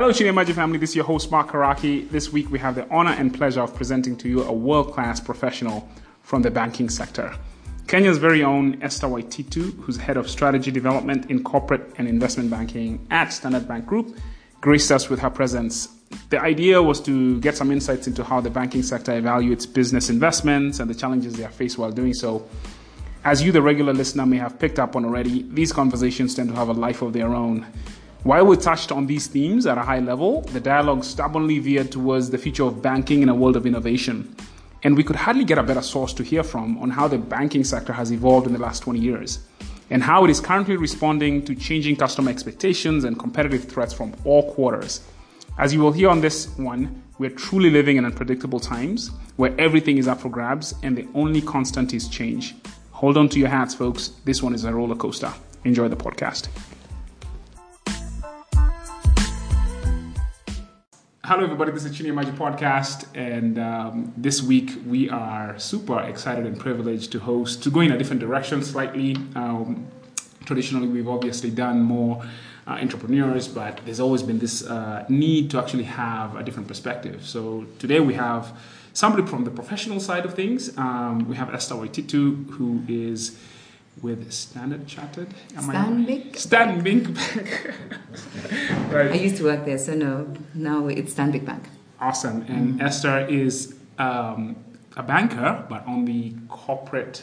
Hello, Chinemaji family. This is your host, Mark Karake. This week, we have the honor and pleasure of presenting to you a world class professional from the banking sector. Kenya's very own Esther Waititu, who's head of strategy development in corporate and investment banking at Standard Bank Group, graced us with her presence. The idea was to get some insights into how the banking sector evaluates business investments and the challenges they are faced while doing so. As you, the regular listener, may have picked up on already, these conversations tend to have a life of their own. While we touched on these themes at a high level, the dialogue stubbornly veered towards the future of banking in a world of innovation. And we could hardly get a better source to hear from on how the banking sector has evolved in the last 20 years and how it is currently responding to changing customer expectations and competitive threats from all quarters. As you will hear on this one, we're truly living in unpredictable times where everything is up for grabs and the only constant is change. Hold on to your hats, folks. This one is a roller coaster. Enjoy the podcast. Hello, everybody. This is Chini Magic Podcast, and um, this week we are super excited and privileged to host to go in a different direction slightly. Um, traditionally, we've obviously done more uh, entrepreneurs, but there's always been this uh, need to actually have a different perspective. So today we have somebody from the professional side of things. Um, we have Esther Waititu, who is with Standard Chartered. Am Stanbic. Stanbic Bank. right. I used to work there, so no, now it's Stanbic Bank. Awesome. And mm Esther is um, a banker, but on the corporate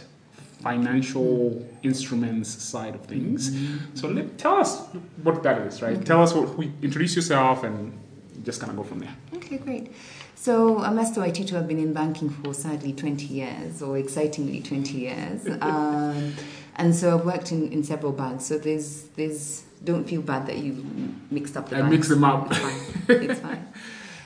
financial instruments side of things. Mm-hmm. So let, tell us what that is, right? Okay. Tell us what we introduce yourself and just kind of go from there. Okay, great. So, I'm Esther Waititu. I've been in banking for sadly 20 years, or excitingly 20 years. Um, and so I've worked in, in several banks. So there's there's don't feel bad that you mixed up the I banks. mix them up. It's fine. it's fine.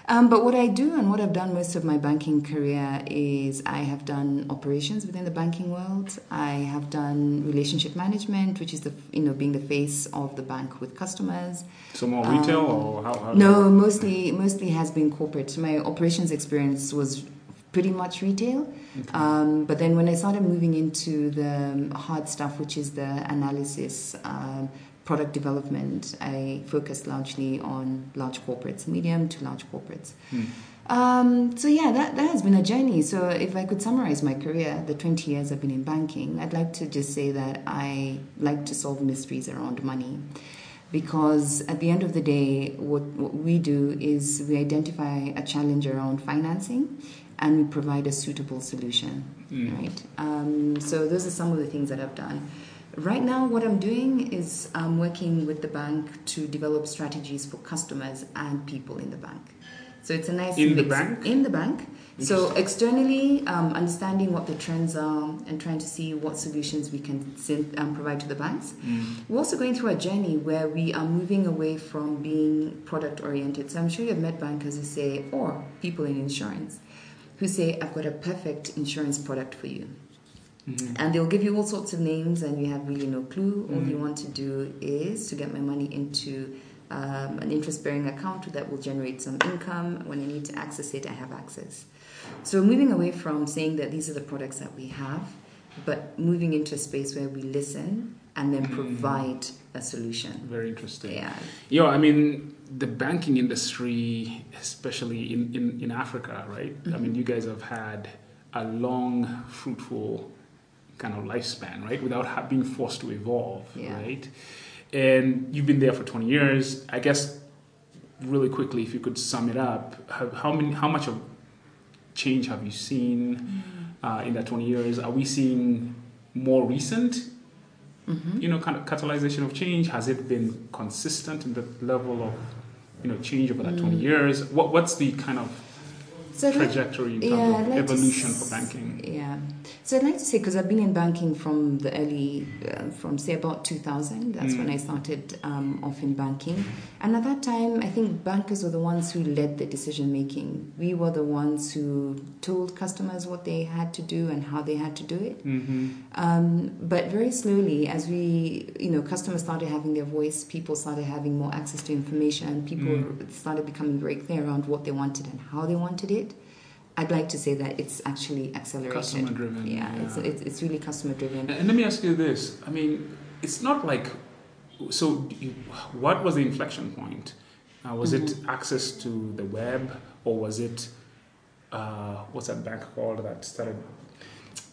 Um, but what I do and what I've done most of my banking career is I have done operations within the banking world. I have done relationship management, which is the you know being the face of the bank with customers. So more retail um, or how? how no, mostly mostly has been corporate. My operations experience was pretty much retail. Okay. Um, but then when I started moving into the hard stuff, which is the analysis, uh, product development, I focused largely on large corporates, medium to large corporates. Hmm. Um, so yeah, that, that has been a journey. So if I could summarize my career, the 20 years I've been in banking, I'd like to just say that I like to solve mysteries around money because at the end of the day, what, what we do is we identify a challenge around financing and we provide a suitable solution, mm. right? Um, so those are some of the things that I've done. Right now, what I'm doing is I'm working with the bank to develop strategies for customers and people in the bank. So it's a nice in mix. the bank. In the bank. So externally, um, understanding what the trends are and trying to see what solutions we can send, um, provide to the banks. Mm. We're also going through a journey where we are moving away from being product oriented. So I'm sure you've met bankers who say, or people in insurance who say, I've got a perfect insurance product for you. Mm-hmm. And they'll give you all sorts of names, and you have really no clue. All mm-hmm. you want to do is to get my money into um, an interest bearing account that will generate some income. When I need to access it, I have access. So, moving away from saying that these are the products that we have, but moving into a space where we listen and then mm-hmm. provide a solution. Very interesting. Yeah. Yeah, I mean, the banking industry, especially in, in, in Africa, right? Mm-hmm. I mean, you guys have had a long, fruitful kind of lifespan, right? Without being forced to evolve, yeah. right? And you've been there for 20 years. I guess, really quickly, if you could sum it up, how, how many, how much of change have you seen mm-hmm. uh, in that 20 years? Are we seeing more recent mm-hmm. you know, kind of catalyzation of change? Has it been consistent in the level of, you know, change over that mm. 20 years? What, what's the kind of so trajectory in terms yeah, of like evolution s- for banking? Yeah. So I'd like to say because I've been in banking from the early, uh, from say about 2000. That's mm. when I started um, off in banking, and at that time, I think bankers were the ones who led the decision making. We were the ones who told customers what they had to do and how they had to do it. Mm-hmm. Um, but very slowly, as we, you know, customers started having their voice, people started having more access to information, people mm. started becoming very clear around what they wanted and how they wanted it. I'd like to say that it's actually accelerated. Customer driven. Yeah, yeah. It's, it's, it's, really customer driven. And, let me ask you this I mean, it's not like, so you, what was the inflection point Uh, was it access to the web, or was it uh, what's that bank called that started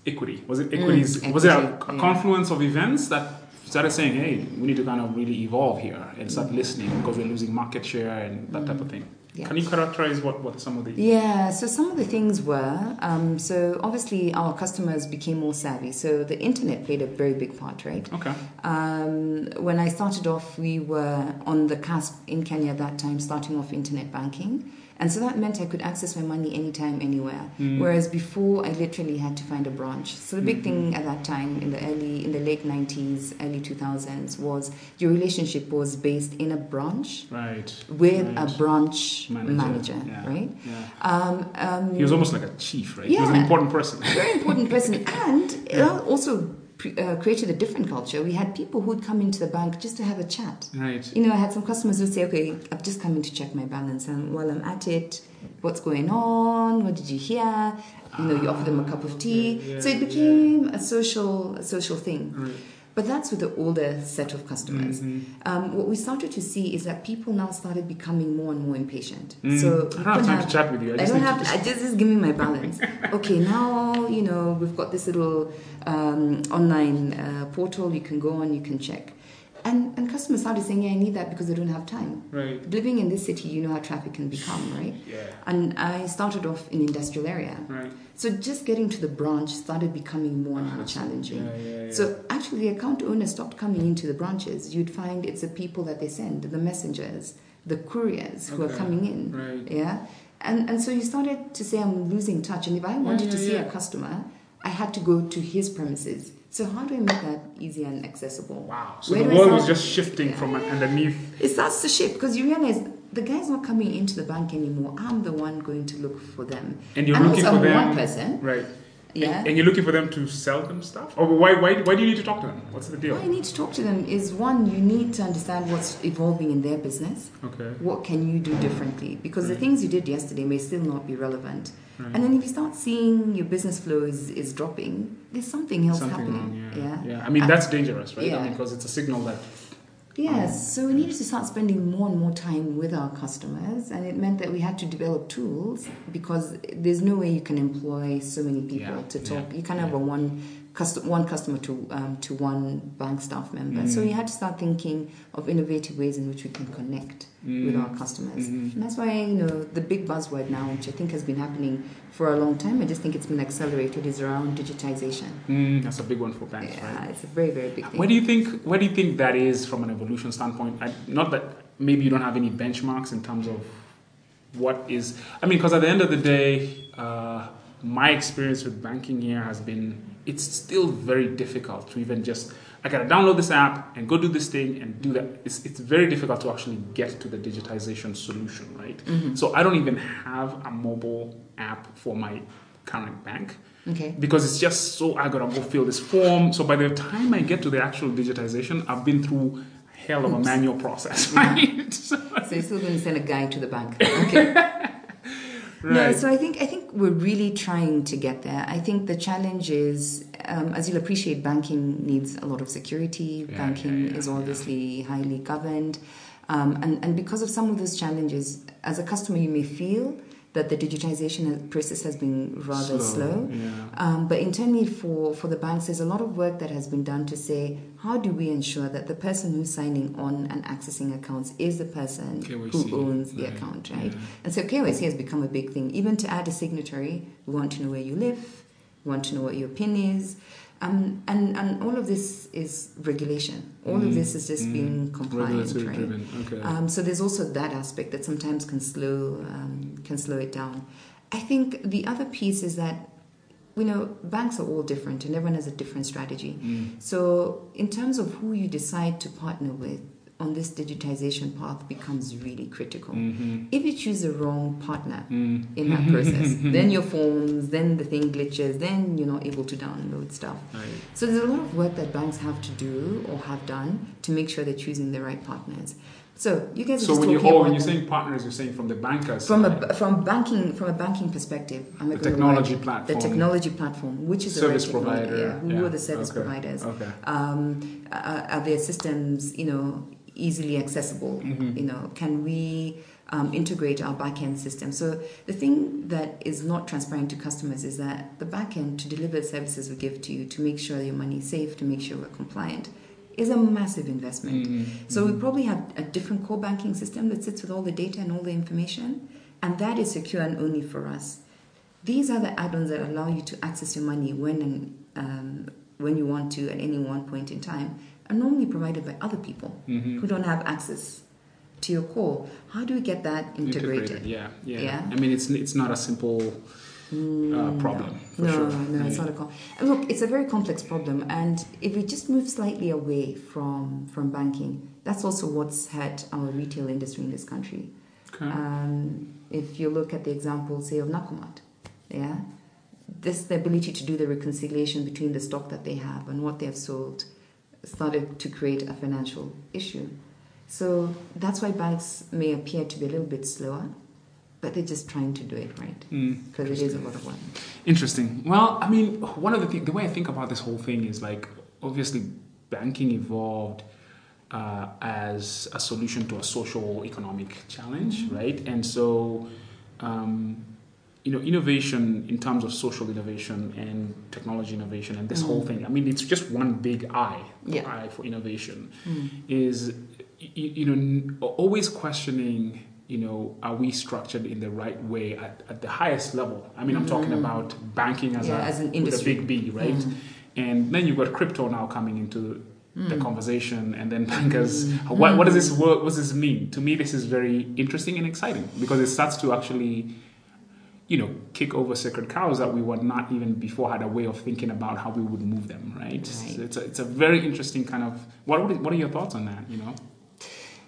equity? Was it equities? was it a, a yeah. confluence of events that started saying, "Hey, we need to kind of really evolve here and start listening because we're losing market share and that type of thing." Yeah. Can you characterize what, what some of the Yeah, so some of the things were um, so obviously our customers became more savvy. So the internet played a very big part, right? okay? Um, when I started off, we were on the cusp in Kenya at that time, starting off internet banking. And so that meant I could access my money anytime, anywhere. Mm. Whereas before, I literally had to find a branch. So the big thing at that time, in the early, in the late '90s, early 2000s, was your relationship was based in a branch Right. with right. a branch Manager, manager, yeah. right? Yeah. Um, um, He was almost like a chief, right? Yeah. He was an important person. very important person, and Yeah. also pre- uh, created a different culture. We had people who'd come into the bank just to have a chat. right. You know, I had some customers who'd say, "Okay, I've just come in to check my balance, and while I'm at it, what's going on? What did you hear?" You know, you offer them a cup of tea. Yeah, yeah, so it became a social, a social thing. Right. But that's with the older set of customers. Mhm. Um, what we started to see is that people now started becoming more and more impatient. Mm. So I don't have time to chat with you. I I just don't have. to I just, just give me my balance. okay, now you know we've got this little um, online uh, portal. You can go on. You can check. And, and customers started saying, yeah, I need that because I don't have time. Right. Living in this city, you know how traffic can become, right? Yeah. And I started off in industrial area. Right. So just getting to the branch started becoming more and more Ah, challenging. Yeah, yeah, yeah. So actually, the account owners stopped coming into the branches. You'd find it's the people that they send, the messengers, the couriers who are coming in. Right. Yeah, and and so you started to say I'm losing touch. And if I wanted to see a customer, I had to go to his premises. So how do we make that easy and accessible? Wow. So Where the world was start? just shifting from underneath. It starts to shift because you realize the guy's not coming into the bank anymore. I'm the one going to look for them. And you're and looking also for I'm them. one person. Right. Yeah. And, and you're looking for them to sell them stuff? Or why, why, why do you need to talk to them? What's the deal? What I need to talk to them is one, you need to understand what's evolving in their business. Okay. What can you do differently? Because the mm. things you did yesterday may still not be relevant. Right. And then if you start seeing your business flow is, is dropping, there's something else Something happening. wrong, yeah. yeah. I mean, that's dangerous, right? I yeah. mean, because it's a signal that. Yes, um, so we needed to start spending more and more time with our customers, and it meant that we had to develop tools because there's no way you can employ so many people Yeah, to talk. yeah, You can't have a one custom, one customer to um, to one bank staff member. So Mm. we had to start thinking of innovative ways in which we can connect with Mm. our customers. Mhm. And that's why you know the big buzzword now, which I think has been happening for a long time. I just think it's been accelerated, is around digitization. Mm, that's a big one for banks, Yeah, right? it's a very very big thing. Where do you think? Where do you think that is from an evolution standpoint? I, not that maybe you don't have any benchmarks in terms of what is. I mean, because at the end of the day, uh, my experience with banking here has been it's still very difficult to even just. I gotta download this app and go do this thing and do that. It's, it's very difficult to actually get to the digitization solution, right? Mhm. So I don't even have a mobile app for my current bank Okay. because it's just so I gotta go fill this form. So by the time I get to the actual digitization, I've been through hell of a Oops. manual process, right? So- So you're still going to send a guy to the bank. Okay. No, so I think I think we're really trying to get there. I think the challenge is, um, as you'll appreciate, banking needs a lot of security. Yeah, banking yeah, yeah, is obviously highly governed, um, and and because of some of those challenges, as a customer, you may feel that the digitization process has been rather slow. Yeah. Um, but internally for, for the banks, there's a lot of work that has been done to say, how do we ensure that the person who's signing on and accessing accounts is the person KYC, who owns the right, account, right? yeah. And so KYC has become a big thing. Even to add a signatory, we want to know where you live, we want to know what your PIN is. Um, and, and all of this is regulation. All of Mm, this is just mm. being compliant, right? driven. Okay. Um, so there's also that aspect that sometimes can slow um, can slow it down. I think the other piece is that you know banks are all different and everyone has a different strategy. Mm. So in terms of who you decide to partner with on this digitization path becomes really critical. Mhm. If you choose the wrong partner Mm. in that process, then your forms, then the thing glitches, then you're not able to download stuff. Right. So there's a lot of work that banks have to do or have done to make sure they're choosing the right partners. So you guys are So just when you oh, when you're saying partners, you're saying from the bankers from side, a from banking from a banking perspective, I'm the technology platform, the technology platform, which is service the right provider. yeah, who yeah. are the service okay. providers? Okay. Um, uh, are their systems? You know, easily accessible? You know, can we um, integrate our backend system? So the thing that is not transparent to customers is that the backend to deliver the services we give to you, to make sure your money is safe, to make sure we're compliant, is a massive investment. Mm-hmm. So we probably have a different core banking system that sits with all the data and all the information, and that is secure and only for us. These are the add-ons that allow you to access your money when and um, when you want to at any one point in time, are normally provided by other people Mhm. who don't have access to your core. How do we get that integrated? Yeah, yeah, Yeah. I mean, it's it's not a simple uh, problem for no, sure. no, it's Yeah. not a com- look. It's a very complex problem, and if we just move slightly away from from banking, that's also what's hurt our retail industry in this country. Okay. Um, if you look at the example, say of Nakumatt, yeah, this the ability to do the reconciliation between the stock that they have and what they have sold started to create a financial issue. So that's why banks may appear to be a little bit slower, but they're just trying to do it right Mm. because it is a lot of work. Interesting. Well, I mean, one of the things, the way I think about this whole thing is like, obviously, banking evolved uh, as a solution to a social economic challenge, right? And so, um, you know, innovation in terms of social innovation and technology innovation and this whole thing. I mean, it's just one big eye, Yeah. eye for innovation. Mm. Is you, you know always questioning. You know, are we structured in the right way at, at the highest level? I mean, I'm talking about banking as, Mm. Yeah, a, as an with a big B, right? Mm. And then you've got crypto now coming into the Mm. conversation, and then bankers. What, what does this work? What does this mean? To me, this is very interesting and exciting because it starts to actually, you know, kick over sacred cows that we were not even before had a way of thinking about how we would move them, right? Right. So it's a, it's a very interesting kind of. What what are- what are your thoughts on that? You know.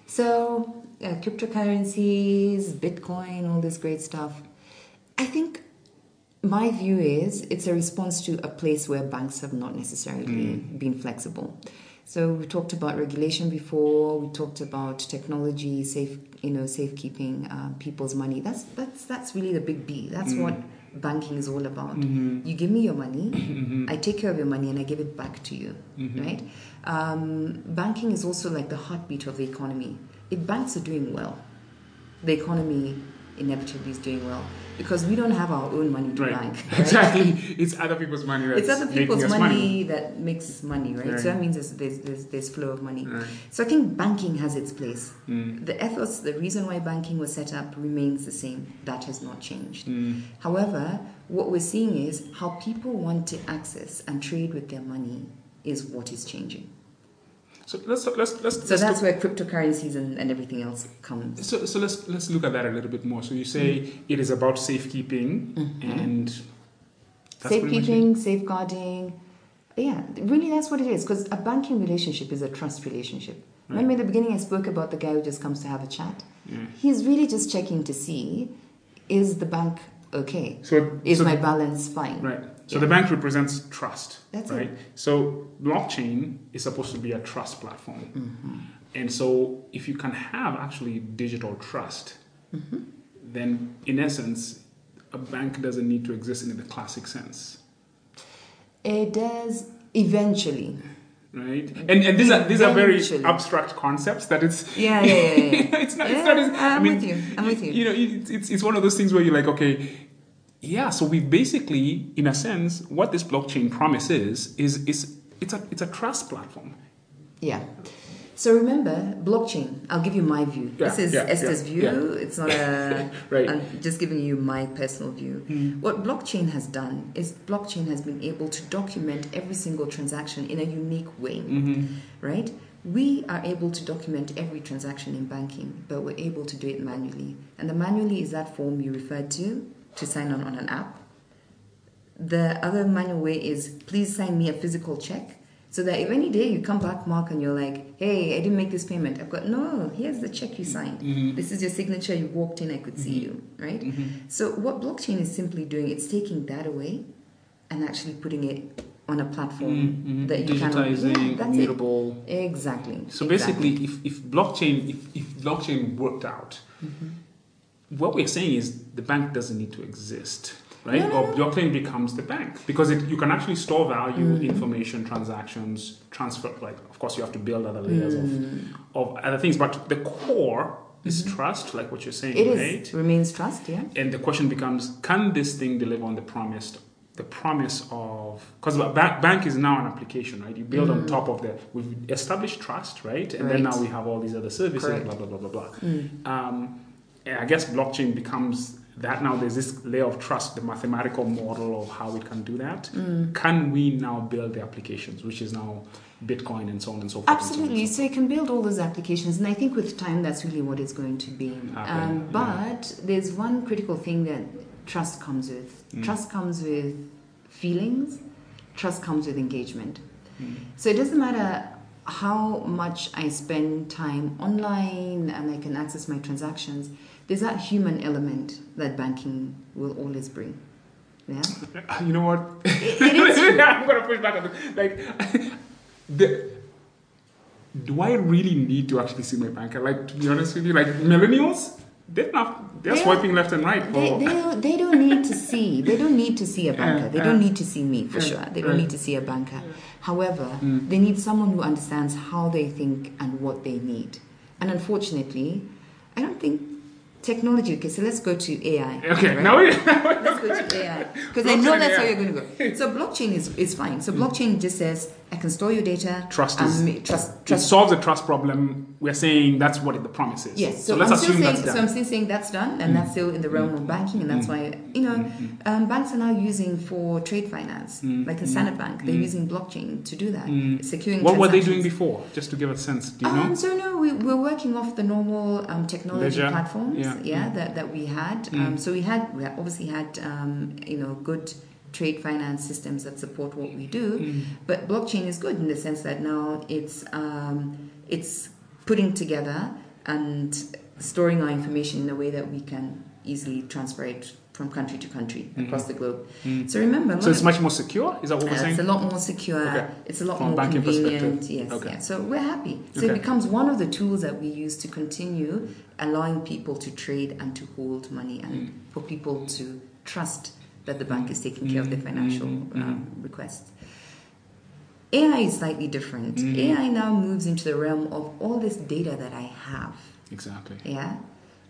So, uh, cryptocurrencies, Bitcoin, all this great stuff. I think my view is it's a response to a place where banks have not necessarily been flexible. So we talked about regulation before. We talked about technology, safe, you know, safekeeping uh, people's money. That's that's that's really the big B. That's what banking is all about. You give me your money, I take care of your money, and I give it back to you. Right? Um, banking is also like the heartbeat of the economy. If banks are doing well, the economy inevitably is doing well because we don't have our own money to Right. bank. right? Exactly. It's other people's money. That's It's other people's us money, that makes money, right? Right. So that means there's, there's, there's, there's flow of money. So I think banking has its place. Mm. The ethos, the reason why banking was set up remains the same. That has not changed. Mm. However, what we're seeing is how people want to access and trade with their money is what is changing. So let's let's let's. So let's that's where cryptocurrencies and, and everything else comes. So, so let's let's look at that a little bit more. So you say mm-hmm. it is about safekeeping mm-hmm. and much it? Safekeeping, safeguarding. Yeah, really, that's what it is. Because a banking relationship is a trust relationship. Remember in the beginning, I spoke about the guy who just comes to have a chat. Yeah. He's really just checking to see is the bank okay? So Is so my balance fine? right. So Yeah. the bank represents trust. That's right. it. So blockchain is supposed to be a trust platform, Mm-hmm. and so if you can have actually digital trust, Mm-hmm. then in essence, a bank doesn't need to exist in the classic sense. It does eventually. Right, and and these are these are very abstract concepts that it's Yeah, yeah, yeah. yeah. it's not. It's not as, I I'm mean, with you. I'm with you. You know, it's, it's it's one of those things where you're like, okay, yeah. So we've basically, in a sense, what this blockchain promises is is it's a it's a trust platform. Yeah. So remember, blockchain. I'll give you my view. Yeah, this is yeah, Esther's yeah, view. It's not a. Right. I'm just giving you my personal view. Hmm. What blockchain has done is blockchain has been able to document every single transaction in a unique way. Mm-hmm. Right? We are able to document every transaction in banking, but we're able to do it manually. And the manually is that form you referred to to sign on on an app. The other manual way is please sign me a physical check so that if any day you come back, Mark, and you're like, hey, I didn't make this payment, I've got, no, here's the check you signed. Mm-hmm. Mm-hmm. This is your signature, you walked in, I could see mm-hmm. you, right? So, what blockchain is simply doing, it's taking that away and actually putting it on a platform that you can digitizing, yeah, it. Exactly. So exactly. basically, if, if blockchain if, if blockchain worked out, Mm-hmm. What we're saying is the bank doesn't need to exist. right? No, or blockchain becomes the bank because it, you can actually store value, Mm. information, transactions, transfer. Like, of course, you have to build other layers Mm. of, of other things, but the core is trust, like what you're saying, Mm-hmm. It is remains trust. Yeah. And the question becomes: Can this thing deliver on the promised? The promise of because bank, bank is now an application, right? You build on top of the we've established trust, right? And then Mm. Now we have all these other services, Correct. blah blah blah blah blah. Mm. Um, I guess blockchain becomes that now. There's this layer of trust, the mathematical model of how it can do that. Mm. Can we now build the applications, which is now Bitcoin and so on and so forth? and so on and Absolutely. so So you can build all those applications, and I think with time, that's really what it's going to be. Um, but there's one critical thing that trust comes with. Mm. Trust comes with feelings. Trust comes with engagement. Mm. So it doesn't matter how much I spend time online and I can access my transactions. There's that human element that banking will always bring. Yeah. You know what? It- it. I'm gonna push back on this. Like, the, do I really need to actually see my banker? Like, to be honest with you, like millennials, they're not. They're They- swiping left and right. They, they, don't, they don't need to see. They don't need to see a banker. They don't need to see me for sure. They don't need to see a banker. However, Mm. they need someone who understands how they think and what they need. And unfortunately, I don't think technology. Okay, so let's go to AI. Okay, right? now we. Let's go to AI because I know that's how you're going to go. So blockchain is, is fine. So blockchain just says I can store your data. Trust is- ma- trust It trust solves the trust problem. We're saying that's what it, the promise is. Yes, so, let's I'm still assume saying, that's so done. I'm still saying that's done, and that's still in the realm of banking, and that's why you know um, banks are now using for trade finance, Mm, like in mm, Standard Bank, they're mm. using blockchain to do that, Mm. securing. What were they doing before? Just to give a sense, do you know? Um, so no, we, we're working off the normal um, technology platforms, yeah, yeah, mm. that, that we had. Mm. Um, so we had, we obviously had, um, you know, good trade finance systems that support what we do. Mm. But blockchain is good in the sense that now it's um, it's putting together and storing our information in a way that we can easily transfer it from country to country across the globe. Mm. So remember, So it's much more secure. Is that what we're uh, saying? it's a lot more secure. Okay. It's a lot From more convenient. Yes. Okay. Yeah. So we're happy. So Okay. it becomes one of the tools that we use to continue allowing people to trade and to hold money and Mm. for people to trust that the bank is taking care of their Mm, financial um, requests. AI is slightly different. Mm. AI now moves into the realm of all this data that I have. exactly. Yeah.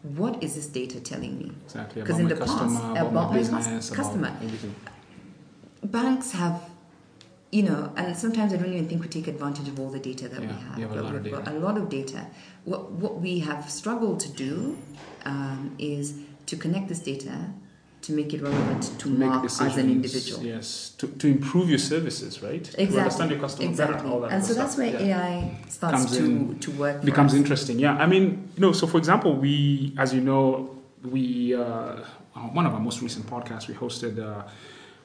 What is this data telling me? Exactly. 'Cause About in the past, about, about my business, customer. about banks have you know and sometimes i don't even think we take advantage of all the data that we have we have a but lot of we've got data. a lot of data what, what we have struggled to do um, is to connect this data to make it relevant to mark as an individual Yes, to, to improve your services, right? To exactly understand your customer exactly better, all that and so that's stuff. where Yeah. ai starts Comes to, in, to work becomes interesting. Yeah, I mean, you know, so for example, we, as you know, we uh, one of our most recent podcasts, we hosted uh,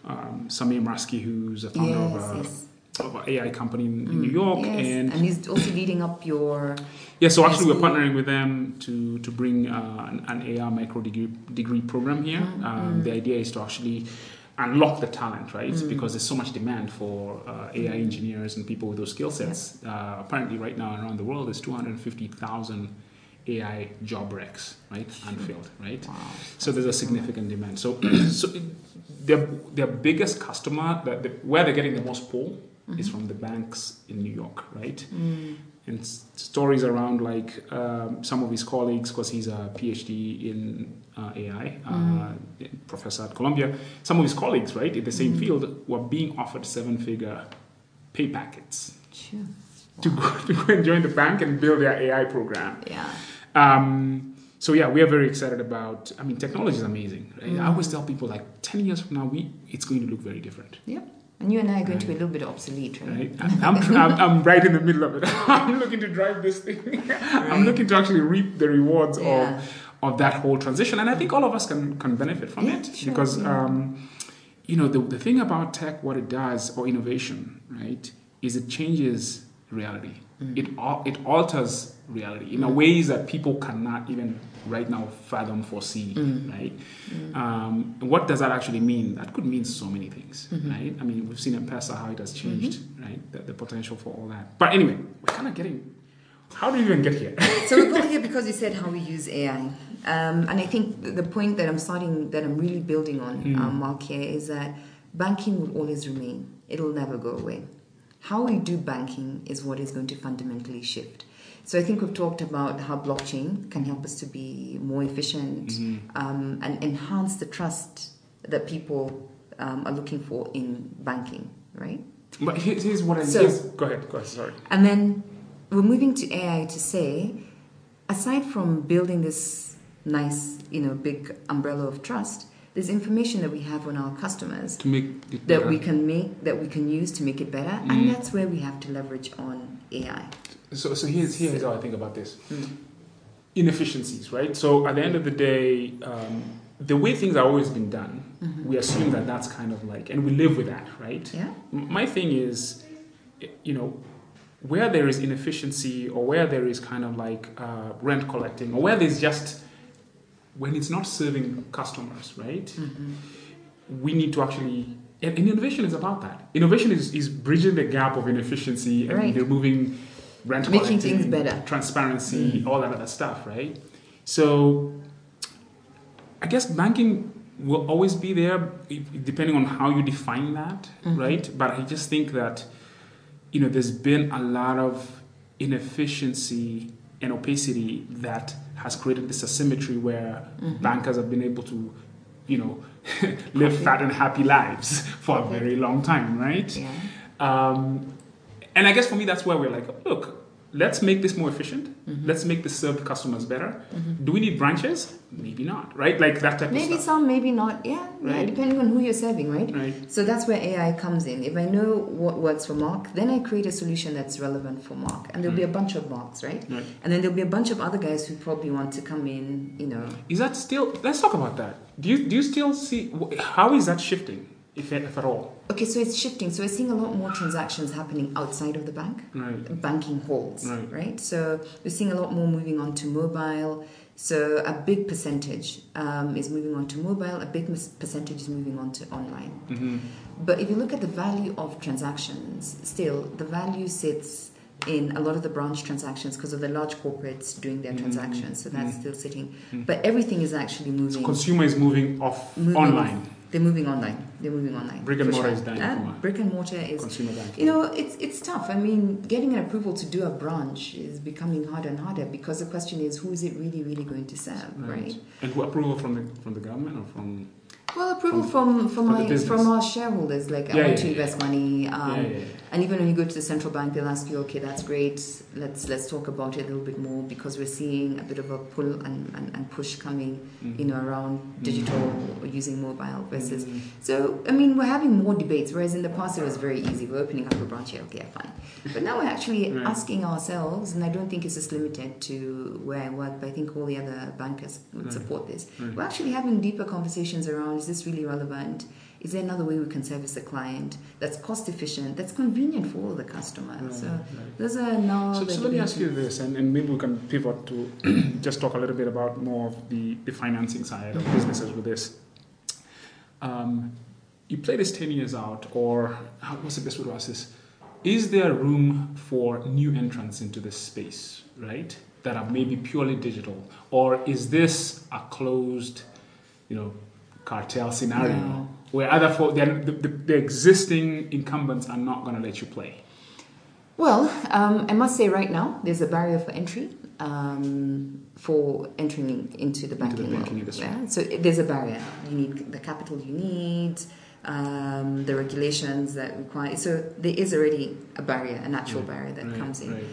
um, Samir Mraski, who's a founder yes, of, a, yes. Of an AI company in, in Mm, New York, yes. and and he's also leading up your yeah, so actually we're partnering with them to to bring uh, an, an AI micro degree degree program here. Mm, Um, The idea is to actually unlock the talent, right? Mm. Because there's so much demand for uh, AI engineers and people with those skill sets. Uh, apparently, right now around the world, there's 250,000 AI job recs, right, unfilled, right? wow So there's a significant demand. So, so their their biggest customer, that the, where they're getting the most pull, is from the banks in New York, right? Mm. And s- stories around like um, some of his colleagues, because he's a PhD in uh, AI, uh, professor at Columbia. Some of his colleagues, right, in the same field, were being offered seven-figure pay packets sure to go, to go and join the bank and build their AI program. yeah Um, so yeah, we are very excited about. I mean, technology is amazing. Right? I always tell people like ten years from now, we it's going to look very different. Yep. And you and I are going to be a little bit obsolete, right? Right? I'm, I'm, I'm, right in the middle of it. I'm looking to drive this thing. I'm looking to actually reap the rewards Yeah. of of that whole transition, and I think all of us can can benefit from Yeah, it sure, because. yeah. Um, you know the, the thing about tech what it does or innovation right is it changes reality. It al- it alters reality in a ways that people cannot even right now fathom foresee Mm. right um, what does that actually mean that could mean so many things Mm-hmm. right i mean we've seen M-Pesa how it has changed right the, the potential for all that but anyway we're kind of getting how do you even get here So we got here because you said how we use AI. Um, and I think the point that I'm starting, that I'm really building on, Mm. um, Mark, here is that banking will always remain. It'll never go away. How we do banking is what is going to fundamentally shift. So I think we've talked about how blockchain can help us to be more efficient Mhm. um, and enhance the trust that people um, are looking for in banking, right? But here's, here's what I So- here's, go ahead, go ahead, sorry. And then we're moving to AI to say, aside from building this nice, you know, big umbrella of trust, there's information that we have on our customers To make it that better. we can make that we can use to make it better, Mm. and that's where we have to leverage on AI. So, so here's, here's how I think about this. Mm. Inefficiencies, right? So at the end of the day, um, the way things are always been done, Mhm. we assume that that's kind of like, and we live with that, right? Yeah. My thing is, you know, where there is inefficiency or where there is kind of like uh, rent collecting or where there's just, when it's not serving customers, right? Mhm. we need to actually and, and innovation is about that innovation is, is bridging the gap of inefficiency and Right. removing rent Making things better. transparency Mm. all that other stuff right so i guess banking will always be there depending on how you define that Mhm. right but i just think that you know there's been a lot of inefficiency and opacity that has created this asymmetry where Mhm. bankers have been able to, you know, live fat and happy lives for a very long time, right? Yeah. Um, and I guess for me, that's where we're like, look, let's make this more efficient. Mhm. Let's make this serve customers better. Mhm. Do we need branches? Maybe not, right? Like that type Maybe of stuff. Maybe some, maybe not. Yeah, yeah, Right. depending on who you're serving, right? Right. So that's where AI comes in. If I know what works for Mark, then I create a solution that's relevant for Mark. And there'll be a bunch of Marks, right? Right. And then there'll be a bunch of other guys who probably want to come in, you know. Is that still? Let's talk about that. Do you do you still see how is that shifting, if, if at all? Okay, so it's shifting. So we're seeing a lot more transactions happening outside of the bank, Right. banking halls, Right. right? So we're seeing a lot more moving on to mobile. So a big percentage um, is moving on to mobile, a big percentage is moving on to online. Mm-hmm. But if you look at the value of transactions, still the value sits in a lot of the branch transactions because of the large corporates doing their Mhm. transactions. So that's Mhm. still sitting. Mhm. But everything is actually So moving. consumer is moving off Moving online. They're moving online. They're moving online. Brick and mortar sure. is dying, Uh, brick and mortar is Consumer banking. you know, it's it's tough. I mean, getting an approval to do a branch is becoming harder and harder because the question is, who is it really, really going to serve, right? And who approval from the from the government or from? Well, approval from from, from the my from our shareholders, like I want yeah, to yeah. invest money. Um, yeah, yeah, yeah. And even when you go to the central bank, they'll ask you, okay, that's great. Let's let's talk about it a little bit more because we're seeing a bit of a pull and, and, and push coming, Mhm. you know, around digital or using mobile versus Mhm. So, I mean, we're having more debates, whereas in the past it was very easy. We're opening up a branch here, okay, fine. But now we're actually Right. asking ourselves, and I don't think it's just limited to where I work, but I think all the other bankers would Right. support this. Right. We're actually having deeper conversations around is this really relevant? Is there another way we can service the client that's cost efficient, that's convenient for all the customers? Right, So, right. those are now. So, so let me ask you this, and, and maybe we can pivot to just talk a little bit about more of the, the financing side of businesses with this. Um, you play this 10 years out, or how, what's the best way to ask this? Is there room for new entrants into this space, right? That are maybe purely digital? Or is this a closed, you know, cartel scenario No. Where other fo- the, the, the existing incumbents are not going to let you play? Well, um, I must say right now, there's a barrier for entry um, for entering into the banking, banking world. industry. Yeah? So there's a barrier. You need the capital you need, um, the regulations that require. So there is already a barrier, a natural Right, barrier that Right, comes in. right.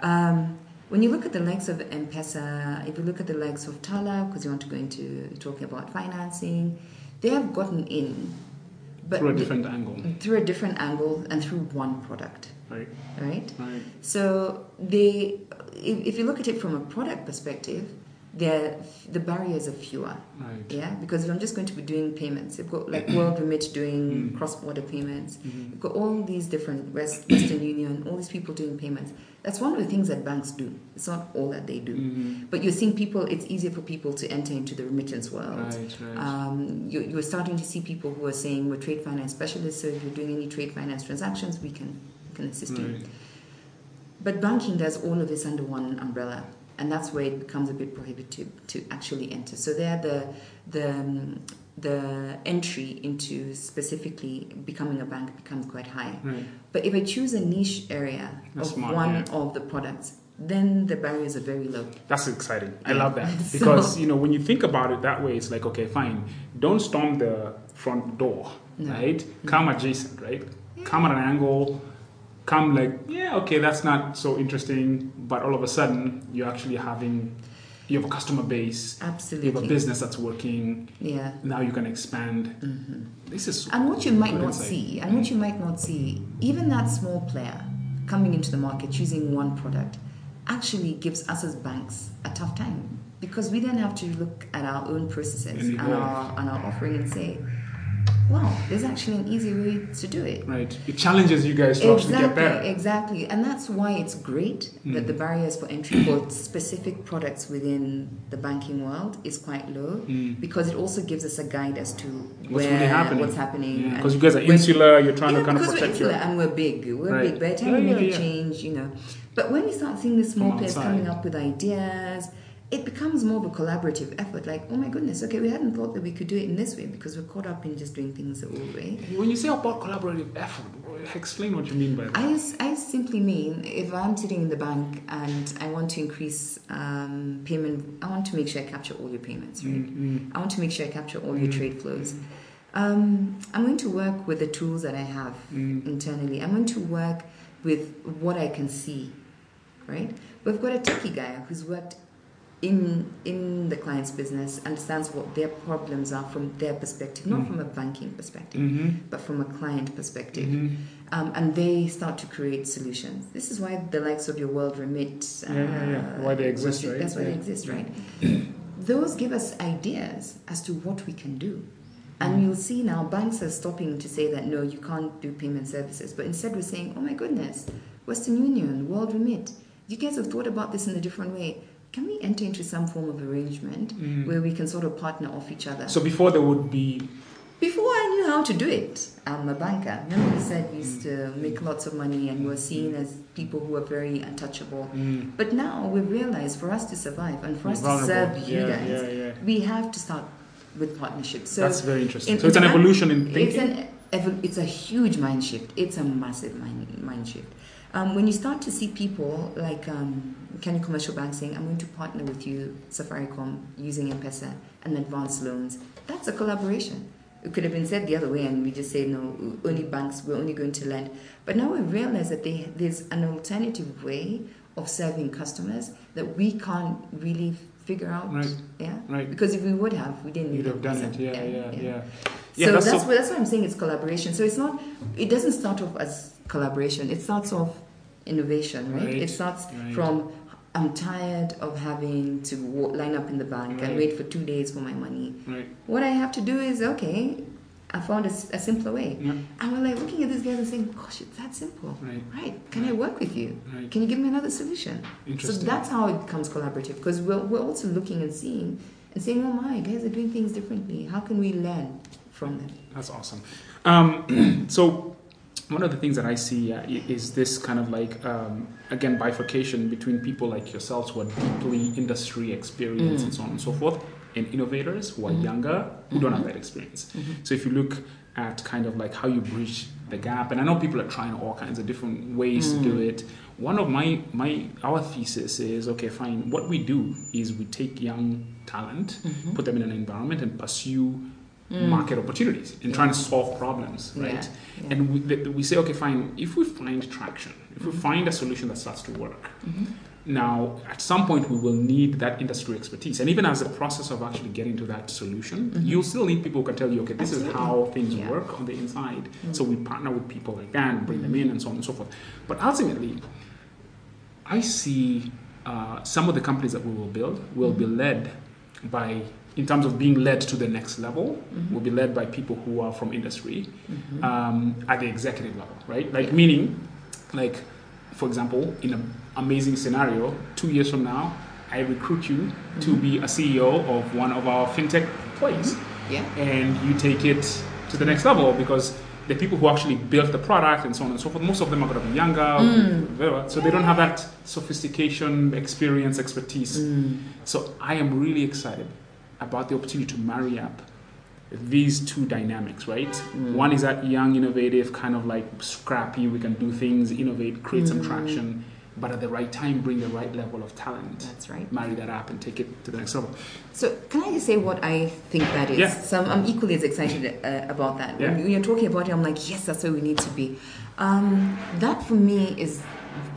Um, when you look at the legs of M-Pesa, if you look at the legs of Tala, because you want to go into talking about financing, they have gotten in, but Through a the- different angle, through a different angle and through one product, right? right? Right. So they, if, if you look at it from a product perspective, they're- the barriers are fewer. Right. Yeah, because if I'm just going to be doing payments, you've got like World Remit doing Mm. cross-border payments. Mhm. You've got all these different West, Western Union, all these people doing payments. That's one of the things that banks do. It's not all that they do. Mhm. But you're seeing people, it's easier for people to enter into the remittance world. Right, right. Um, you, you're starting to see people who are saying we're trade finance specialists, so if you're doing any trade finance transactions, we can, we can assist you. But banking does all of this under one umbrella. And that's where it becomes a bit prohibitive to actually enter. So they're the the um, the entry into specifically becoming a bank becomes quite high. Right. But if I choose a niche area That's of smart, one yeah. of the products, then the barriers are very low. That's exciting. I love that So- because you know when you think about it that way, it's like okay, fine. Don't storm the front door, No. right? Come adjacent, right? Come at an angle. Come like yeah, okay, that's not so interesting, but all of a sudden you're actually having you have a customer base, Absolutely. you have a business that's working. Yeah. Now you can expand. hmm This is And what you might not insight. see, and what you might not see, even that small player coming into the market choosing one product actually gives us as banks a tough time because we then have to look at our own processes And and, our, and our offering and say, wow, there's actually an easy way to do it. right. It challenges you guys to actually get better. Exactly, exactly. And that's why it's great that Mm. the barriers for entry for specific products within the banking world is quite low Mm. because it also gives us a guide as to What's where really happening. what's happening. Because you guys are insular, you're trying yeah, to kind of protect your. insular and we're big. We're Right. big. By the time Yeah, we make yeah, a yeah. change, you know. But when we start seeing the small players coming up with ideas, it becomes more of a collaborative effort. Like, oh my goodness, okay, we hadn't thought that we could do it in this way because we're caught up in just doing things the old way. When you say about collaborative effort, explain what you mean by that. I simply mean if I'm sitting in the bank and I want to increase um, payment, I want to make sure I capture all your payments, right? Mm, I want to make sure I capture all your Mm. trade flows. Um, I'm going to work with the tools that I have mm. internally. I'm going to work with what I can see, right? We've got a techie guy who's worked in in the client's business, understands what their problems are from their perspective, not Mm. from a banking perspective, Mhm. but from a client perspective. Mhm. Um, and they start to create solutions. This is why the likes of your World Remit, uh, Yeah, yeah, yeah. Why they exist, right? That's why they exist, right? Those give us ideas as to what we can do. And Mm. you'll see now banks are stopping to say that no, you can't do payment services. But instead, we're saying, oh my goodness, Western Union, World Remit, you guys have thought about this in a different way. Can we enter into some form of arrangement Mm. where we can sort of partner off each other? So before there would be Before I knew how to do it, I'm a banker. Remember, we said we used to make lots of money and we were seen as people who were very untouchable. mm, But now we've realized for us to survive and for us to vulnerable. serve you yeah, guys, yeah, yeah. we have to start with partnerships. So That's very interesting. in- so it's an evolution in thinking. it's an it's a huge mind shift. It's a massive mind mind shift. Um, when you start to see people like um, Kenya Commercial Bank saying, "I'm going to partner with you, Safaricom, using M-Pesa and advanced loans," that's a collaboration. It could have been said the other way, and we just say, "No, only banks. We're only going to lend." But now we realize that they, there's an alternative way of serving customers that we can't really figure out. Right. Yeah. Right. Because if we would have, we didn't. You'd have done it. M-Pesa. Yeah, yeah, yeah. Yeah, so that's that's, so- why, that's why I'm saying it's collaboration. So it's not, it doesn't start off as collaboration. It starts off innovation, right? Right, It starts right. from I'm tired of having to line up in the bank Right. and wait for two days for my money. Right. What I have to do is okay. I found a simpler way. Yeah. And we're like looking at these guys and saying, "Gosh, it's that simple." Right. Right? Can I work with you? Right. Can you give me another solution? So that's how it becomes collaborative because we're, we're also looking and seeing and saying, oh my, guys are doing things differently. How can we learn from them? That's awesome. Um, so, one of the things that I see uh, is this kind of like, um, again, bifurcation between people like yourselves who are deeply industry experienced Mm. and so on and so forth, and innovators who are Mhm. younger who don't have Mhm. that experience. Mhm. So, if you look at kind of like how you bridge the gap, and I know people are trying all kinds of different ways to do Mm. it. One of my my our thesis is okay, fine. What we do is we take young talent, Mhm. put them in an environment, and pursue Mm. market opportunities and Yeah. trying to solve problems, right? Yeah, yeah. And we, th- we say, okay, fine. If we find traction, if we Mhm. find a solution that starts to work, Mhm. now at some point we will need that industry expertise. And even as a process of actually getting to that solution, Mhm. you'll still need people who can tell you, okay, this Absolutely. is how things work on the inside. Mm. So we partner with people like that and bring them Mhm. in and so on and so forth. But ultimately, I see uh, some of the companies that we will build will be Mhm. led by, in terms of being led to the next level, Mhm. will be led by people who are from industry Mhm. um, at the executive level, right? Like Yeah. meaning, like for example, in an amazing scenario, two years from now, I recruit you to Mhm. be a CEO of one of our fintech plays, yeah. and you take it to the next level because the people who actually built the product and so on and so forth, most of them are going to be younger, Mm. so they don't have that sophistication, experience, expertise. Mm. So I am really excited about the opportunity to marry up these two dynamics, right? Mm. One is that young, innovative, kind of like scrappy, we can do things, innovate, create some Mm. traction, but at the right time, bring the right level of talent. That's right. Marry that up and take it to the next level. So, can I just say what I think that is? Yeah. So, I'm, I'm equally as excited uh, about that. Yeah. When you're talking about it, I'm like, yes, that's where we need to be. Um, that for me is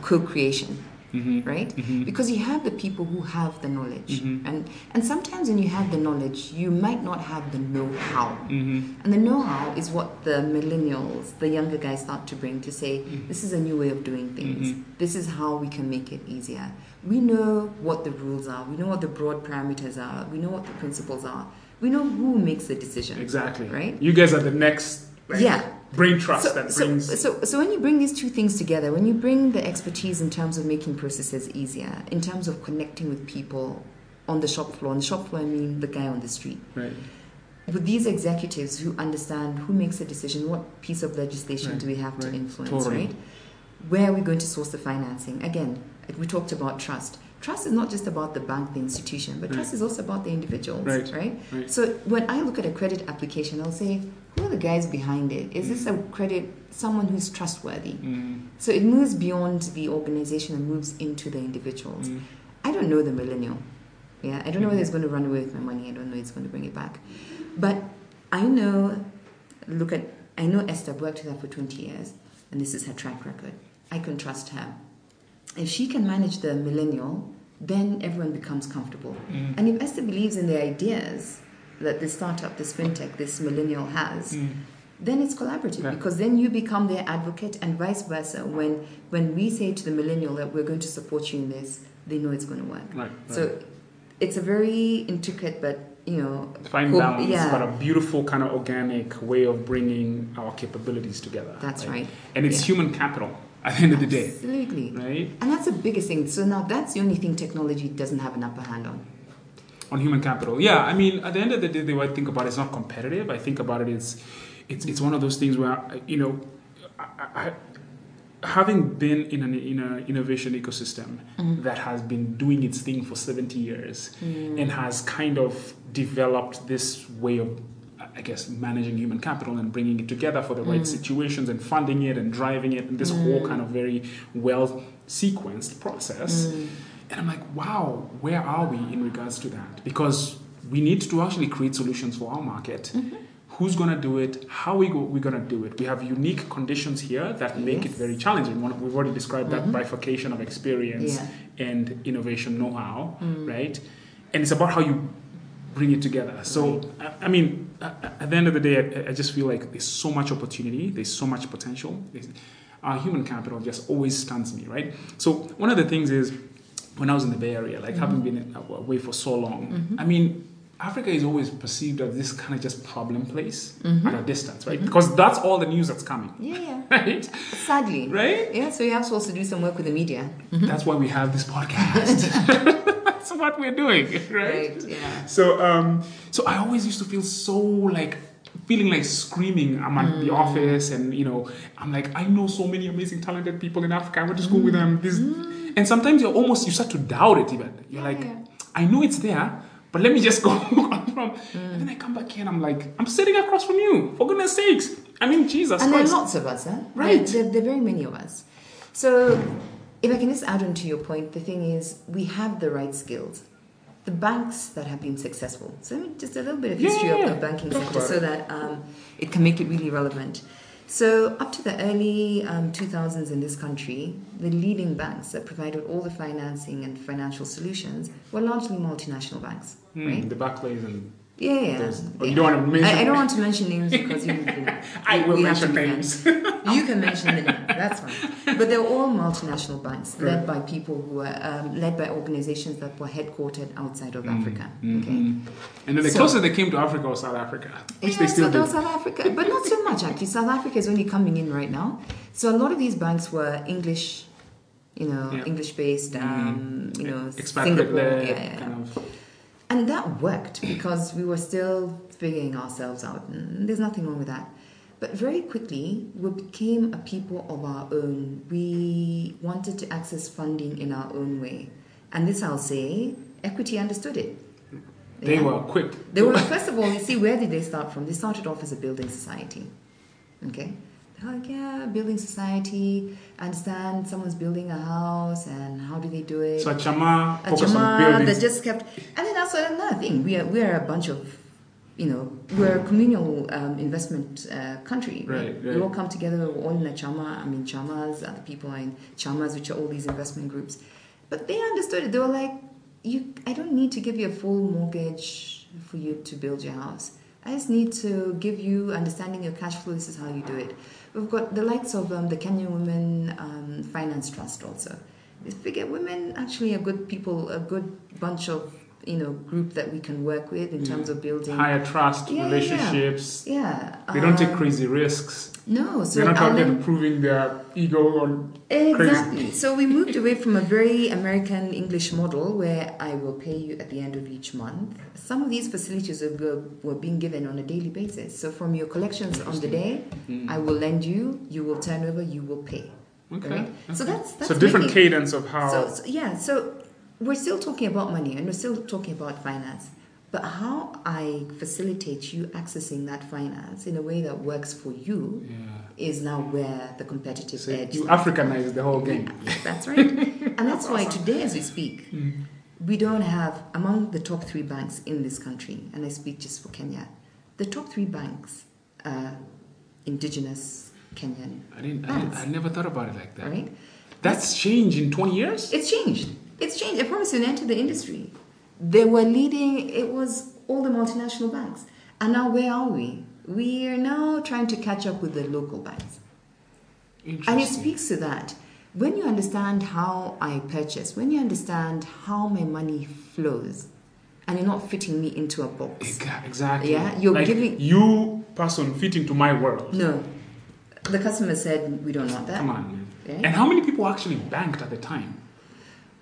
co creation, Mm-hmm. right? Mhm. Because you have the people who have the knowledge. Mhm. And, and sometimes when you have the knowledge, you might not have the know how. Mm-hmm. And the know how is what the millennials, the younger guys, start to bring to say, Mm-hmm. this is a new way of doing things. This is how we can make it easier. We know what the rules are, we know what the broad parameters are, we know what the principles are, we know who makes the decision. Exactly. Right? You guys are the next like, Yeah. Brain trust So, that so, brings. so, so when you bring these two things together, when you bring the expertise in terms of making processes easier, in terms of connecting with people on the shop floor, on the shop floor I mean the guy on the street, right. with these executives who understand who makes a decision, what piece of legislation Right, do we have to influence, totally. right? Where are we going to source the financing? Again, we talked about trust. Trust is not just about the bank, the institution, but Right. trust is also about the individuals, Right, right? right. So when I look at a credit application, I'll say, who are the guys behind it? Is this a credit someone who's trustworthy? Mm, So it moves beyond the organization and moves into the individuals. mm, I don't know the millennial. Yeah, I don't know whether Mhm. it's going to run away with my money. I don't know if it's going to bring it back. But I know, look at, I know Esther worked with her for 20 years, and this is her track record. I can trust her. If she can manage the millennial, then everyone becomes comfortable. mm, And if Esther believes in the ideas that this startup, this fintech, this millennial has, mm. then it's collaborative Yeah. because then you become their advocate and vice versa. When when we say to the millennial that we're going to support you in this, they know it's going to work. Right. So it's a very intricate but you know fine balance, yeah. but a beautiful kind of organic way of bringing our capabilities together. That's right. And it's Yeah. human capital at the end of the day, Absolutely. right? And that's the biggest thing. So now that's the only thing technology doesn't have an upper hand on. On human capital, yeah. I mean, at the end of the day, the way I think about it, it's not competitive. I think about it, it's it's it's one of those things where you know, I, I, having been in an in an innovation ecosystem Mm-hmm. that has been doing its thing for seventy years Mm. and has kind of developed this way of I guess managing human capital and bringing it together for the right Mm. situations and funding it and driving it and this whole kind of very well sequenced process. Mm. And I'm like, wow, where are we in regards to that? Because we need to actually create solutions for our market. Mm-hmm. Who's going to do it? How we go, we're going to do it? We have unique conditions here that make it very challenging. We've already described that bifurcation of experience Yeah. and innovation know-how, Mm. right? And it's about how you bring it together. So, I, I mean, at the end of the day, I, I just feel like there's so much opportunity, there's so much potential. There's, our human capital just always stuns me, right? So, one of the things is when I was in the Bay Area, like having mm-hmm. been away for so long, mm-hmm. I mean, Africa is always perceived as this kind of just problem place mm-hmm. at a distance, right? Because that's all the news that's coming, Yeah, yeah. right? Sadly. Right? Yeah, so you have to also do some work with the media. That's why we have this podcast. that's what we're doing, right? yeah. So, um, so I always used to feel so like feeling like screaming. I'm at the mm. office, and you know, I'm like, I know so many amazing, talented people in Africa. I went to school with them. This, mm. and sometimes you're almost you start to doubt it. Even you're Yeah, like, yeah. I know it's there, but let me just go on from. And mm. then I come back here, and I'm like, I'm sitting across from you. For goodness sakes! I mean, Jesus And there are lots of us, huh? Right. There, there are very many of us. So, if I can just add on to your point, the thing is, we have the right skills. The banks that have been successful. So, let me just a little bit of Yeah, history yeah, of the banking sector so that um, it can make it really relevant. So, up to the early um, 2000s in this country, the leading banks that provided all the financing and financial solutions were largely multinational banks, Hmm, right? The Barclays and Yeah, yeah. Yeah. you don't want to mention- I, I don't want to mention names because you. you I will we have to mention names. You can mention the name. That's fine. But they're all multinational banks Right. led by people who were um, led by organizations that were headquartered outside of Africa. Mhm. Okay. And then the So- closest they came to Africa was South Africa, which Yeah, they still so do. South Africa, but not so much actually. South Africa is only coming in right now. So a lot of these banks were English, you know, Yeah. English based, um, you know, Expatriate Singapore, yeah, yeah. kind of. And that worked because we were still figuring ourselves out, and there's nothing wrong with that. But very quickly, we became a people of our own. We wanted to access funding in our own way. And this, I'll say, Equity understood it. They yeah? were quick. They were, first of all, you see, where did they start from? They started off as a building society. Okay? Like, yeah, building society, understand someone's building a house and how do they do it. So a chama, a chama that just kept, and then also another thing, we are, we are a bunch of, you know, we're a communal um, investment uh, country. Right, right, We all come together, we're all in a chama. I mean, chamas, other people are in chamas, which are all these investment groups. But they understood it. They were like, you, I don't need to give you a full mortgage for you to build your house. I just need to give you understanding your cash flow. This is how you do it. We've got the likes of um, the Kenyan Women um, Finance Trust also. We get women actually a good people, a good bunch of you know group that we can work with in terms of building higher trust yeah, relationships. Yeah, yeah. they don't um, take crazy risks. No, so they're not out there proving their ego or exactly. Crazy. So we moved away from a very American English model where I will pay you at the end of each month. Some of these facilities were, were being given on a daily basis. So from your collections on the day, mm-hmm. I will lend you, you will turn over, you will pay. Okay. Right? okay. So that's, that's so different making, cadence of how. So, so yeah. So we're still talking about money and we're still talking about finance. But how I facilitate you accessing that finance in a way that works for you yeah. is now where the competitive so edge. You Africanize the whole game. That's right. and that's, that's why awesome. today, as we speak, mm. we don't have, among the top three banks in this country, and I speak just for Kenya, the top three banks are indigenous Kenyan. I didn't, I, didn't, I never thought about it like that. Right? That's, that's changed in 20 years? It's changed. It's changed. I promise you, enter the industry they were leading, it was all the multinational banks. And now where are we? We are now trying to catch up with the local banks. And it speaks to that. When you understand how I purchase, when you understand how my money flows, and you're not fitting me into a box. Exactly. Yeah, you're like giving you person fit into my world. No, the customer said we don't want that. Come on, man. And how many people actually banked at the time?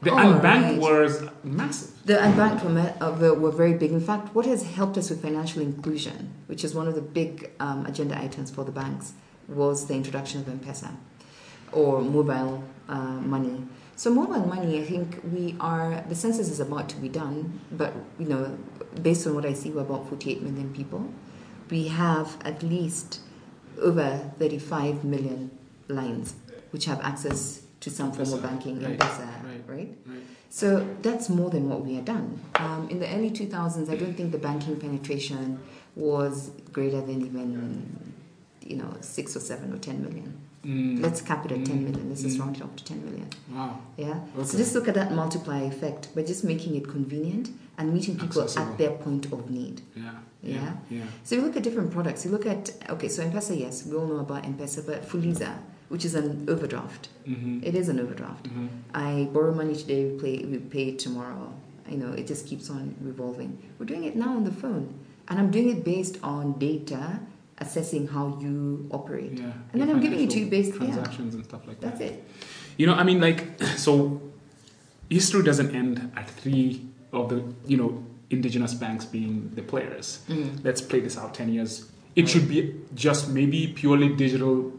The oh, unbanked right. was massive. The unbanked were, uh, were very big. In fact, what has helped us with financial inclusion, which is one of the big um, agenda items for the banks, was the introduction of M-Pesa or mobile uh, money. So mobile money, I think we are, the census is about to be done, but, you know, based on what I see, we're about 48 million people. We have at least over 35 million lines which have access to some form of banking, right. M-Pesa, right. right? right? So that's more than what we had done. Um, in the early 2000s, I don't think the banking penetration was greater than even, you know, six or seven or 10 million. Mm. Let's cap it at mm. 10 million. Let's just mm. round it up to 10 million. Wow. Yeah. Okay. So just look at that multiplier effect by just making it convenient and meeting people Accessible. at their point of need. Yeah. Yeah? yeah. Yeah. So you look at different products. You look at, okay, so M-Pesa, yes, we all know about M-Pesa, but Fuliza, which is an overdraft. Mm-hmm. It is an overdraft. Mm-hmm. I borrow money today, we pay, we pay it tomorrow. You know, it just keeps on revolving. We're doing it now on the phone, and I'm doing it based on data assessing how you operate. Yeah, and then I'm giving it to you based on transactions yeah. and stuff like that. That's it. You know, I mean, like, so history doesn't end at three of the you know indigenous banks being the players. Mm. Let's play this out ten years. It should be just maybe purely digital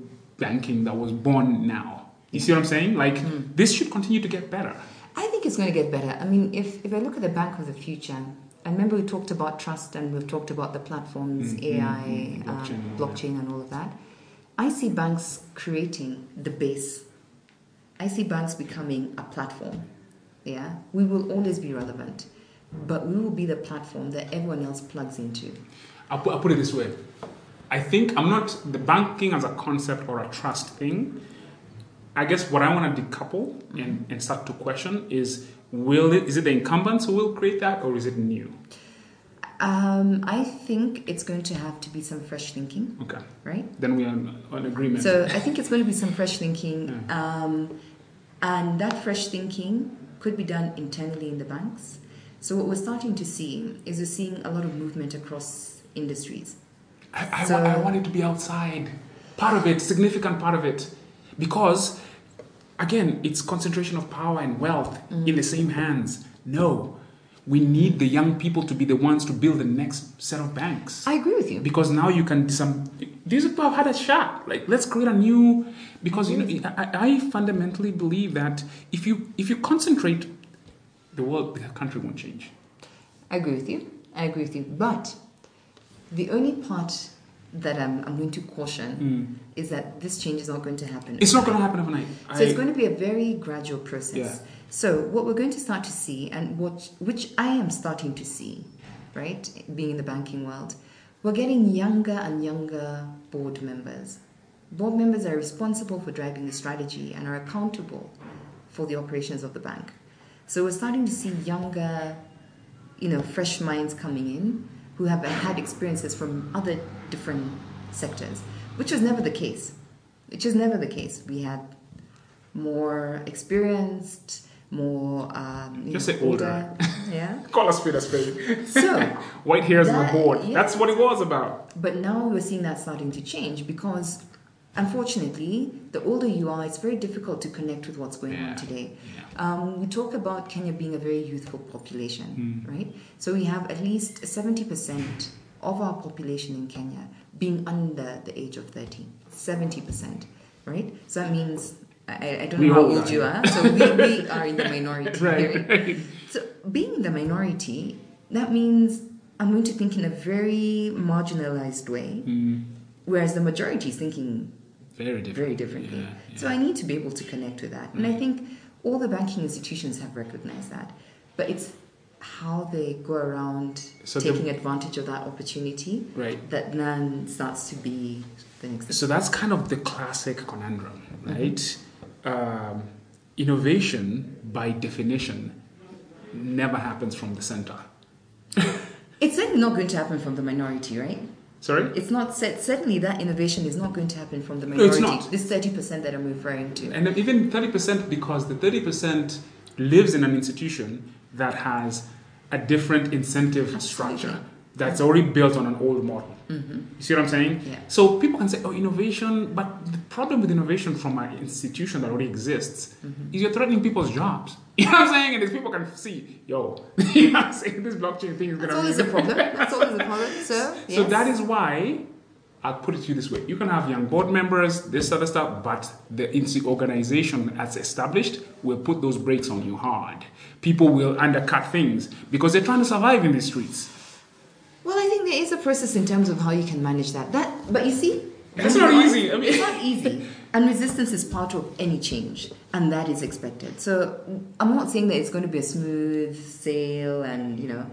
banking that was born now. You see what I'm saying? Like mm. this should continue to get better. I think it's going to get better. I mean, if, if I look at the bank of the future, I remember we talked about trust and we've talked about the platforms, mm-hmm. AI, mm-hmm. blockchain, um, blockchain and all of that. I see banks creating the base. I see banks becoming a platform. Yeah, we will always be relevant, but we will be the platform that everyone else plugs into. I'll put, I'll put it this way I think I'm not the banking as a concept or a trust thing. I guess what I want to decouple and, and start to question is will it is it the incumbents who will create that or is it new? Um, I think it's going to have to be some fresh thinking. Okay. Right? Then we are on agreement. So I think it's going to be some fresh thinking. Yeah. Um, and that fresh thinking could be done internally in the banks. So what we're starting to see is we're seeing a lot of movement across industries. I, I, so, I want it to be outside. Part of it, significant part of it. Because, again, it's concentration of power and wealth mm. in the same hands. No. we need the young people to be the ones to build the next set of banks. I agree with you. Because now you can some these people have had a shot. Like let's create a new because you know I, I fundamentally believe that if you if you concentrate, the world the country won't change. I agree with you. I agree with you. But the only part that I'm, I'm going to caution hmm. is that this change is not going to happen. It's not going to happen overnight. So it's going to be a very gradual process. Yeah. So what we're going to start to see, and what which I am starting to see, right, being in the banking world, we're getting younger and younger board members. Board members are responsible for driving the strategy and are accountable for the operations of the bank. So we're starting to see younger, you know, fresh minds coming in who have had experiences from other different sectors, which was never the case. Which was never the case. We had more experienced, more um, Just know, say older. yeah. Call a spade a spade. So, White hairs on the That- board. yeah. That's what it was about. but now we're seeing that starting to change because, unfortunately, the older you are, it's very difficult to connect with what's going Yeah. on today. Yeah. Um, we talk about Kenya being a very youthful population, Hmm. right? So we have at least 70% of our population in Kenya being under the age of 30. 70%, right? So that means, I, I don't We know how old you are, so we, we are in the minority. Right. right. So, being the minority, that means I'm going to think in a very marginalized way, Mm, whereas the majority is thinking very different. very differently. Yeah, So, yeah. I need to be able to connect with that. And I think all the banking institutions have recognized that. But it's how they go around So the- taking advantage of that opportunity Right. that then starts to be the next. So that's kind of the classic conundrum, Mm-hmm. right? Um, innovation, by definition, never happens from the center. It's certainly not going to happen from the minority, right? Sorry? It's not cer- certainly that innovation is not going to happen from the No, it's not. This thirty percent that I'm referring to. And even 30% because the 30% lives in an institution that has a different incentive Absolutely. structure that's already built on an old model. Mm-hmm. You see what I'm saying? Yeah. So people can say, oh, innovation, but the problem with innovation from an institution that already exists mm-hmm. is you're threatening people's jobs. You know what I'm saying? And these people can see, yo, you know what I'm saying? This blockchain thing is going to always a problem. That's always a problem. So, So that is why I'll put it to you this way: you can have young board members, this other stuff, but the organization as established will put those brakes on you hard. People will undercut things because they're trying to survive in the streets. Well, I think there is a process in terms of how you can manage that. That, but you see, It's not easy. I mean- it's not easy, and resistance is part of any change, and that is expected. So I'm not saying that it's going to be a smooth sail, and you know,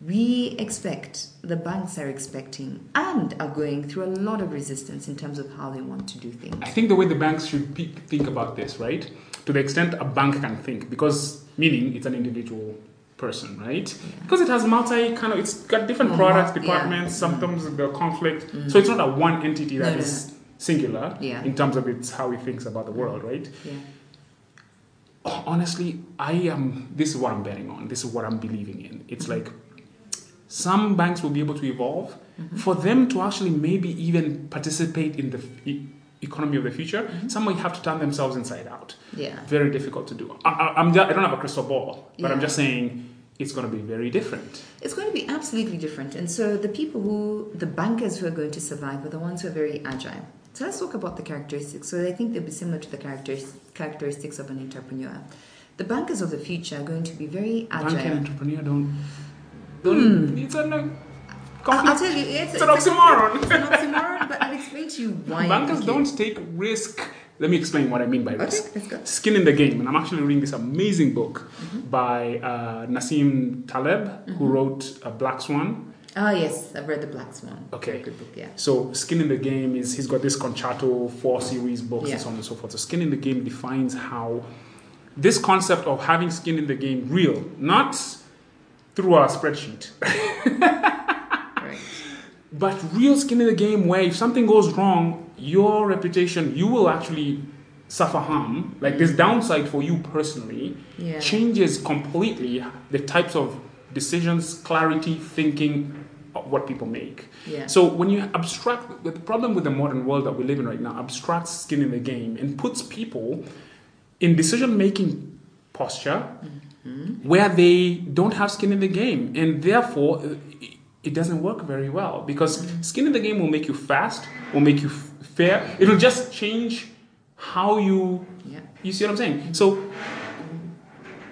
we expect the banks are expecting and are going through a lot of resistance in terms of how they want to do things. I think the way the banks should think about this, right? To the extent a bank can think, because meaning it's an individual person, right? Because it has multi kind of, it's got different Mhm. products, Yeah. departments. Mm-hmm. Sometimes the conflict, mm-hmm. so it's not a one entity that No, no, is singular Yeah. in terms of its how it thinks about the world, right? Yeah. honestly, I am. This is what I'm betting on. This is what I'm believing in. It's mm-hmm. like some banks will be able to evolve. For them to actually maybe even participate in the economy of the future, mm-hmm. some might have to turn themselves inside out. Yeah. Very difficult to do. I, I, I'm just, I don't have a crystal ball, but I'm just saying it's going to be very different. It's going to be absolutely different. And so the people who, the bankers who are going to survive are the ones who are very agile. So let's talk about the characteristics. So I think they'll be similar to the characteristics of an entrepreneur. The bankers of the future are going to be very agile. entrepreneur don't. don't hmm. It's a I'll, tell you, it's, It's an oxymoron. It's an oxymoron, but I'll explain to you why. Bankers don't take risk. Let me explain what I mean by Okay, risk. let's go. Skin in the Game, and I'm actually reading this amazing book Mm-hmm. by uh, Nassim Taleb, who wrote uh, Black Swan. Ah, yes, I've read The Black Swan. Okay. Good book, yeah. So, Skin in the Game is he's got this Incerto four series books Yeah. and so on and so forth. So, Skin in the Game defines how this concept of having skin in the game real, not through our spreadsheet. but real skin in the game where if something goes wrong, your reputation, you will actually suffer harm. Like this downside for you personally Yeah. changes completely the types of decisions, clarity, thinking, what people make. Yeah. So when you abstract, the problem with the modern world that we live in right now abstracts skin in the game and puts people in decision making posture mm-hmm. where they don't have skin in the game, and therefore it- it doesn't work very well because skin in the game will make you fast, will make you f- fair. It'll just change how you. Yeah. You see what I'm saying? So,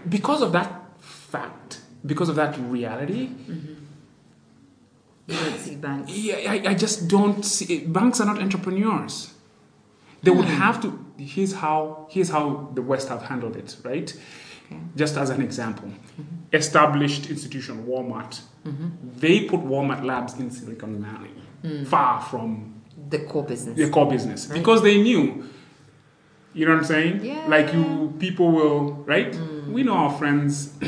because of that fact, because of that reality, You don't see banks. yeah, I, I just don't see. Banks are not entrepreneurs. They would hmm. have to. Here's how. Here's how the West have handled it. Right. Just as an example, mm-hmm. established institution Walmart. Mm-hmm. They put Walmart labs in Silicon Valley, mm. far from The core business. The core business, Right. because they knew. You know what I'm saying? Yeah. Like you, people will right. Mm. We know our friends.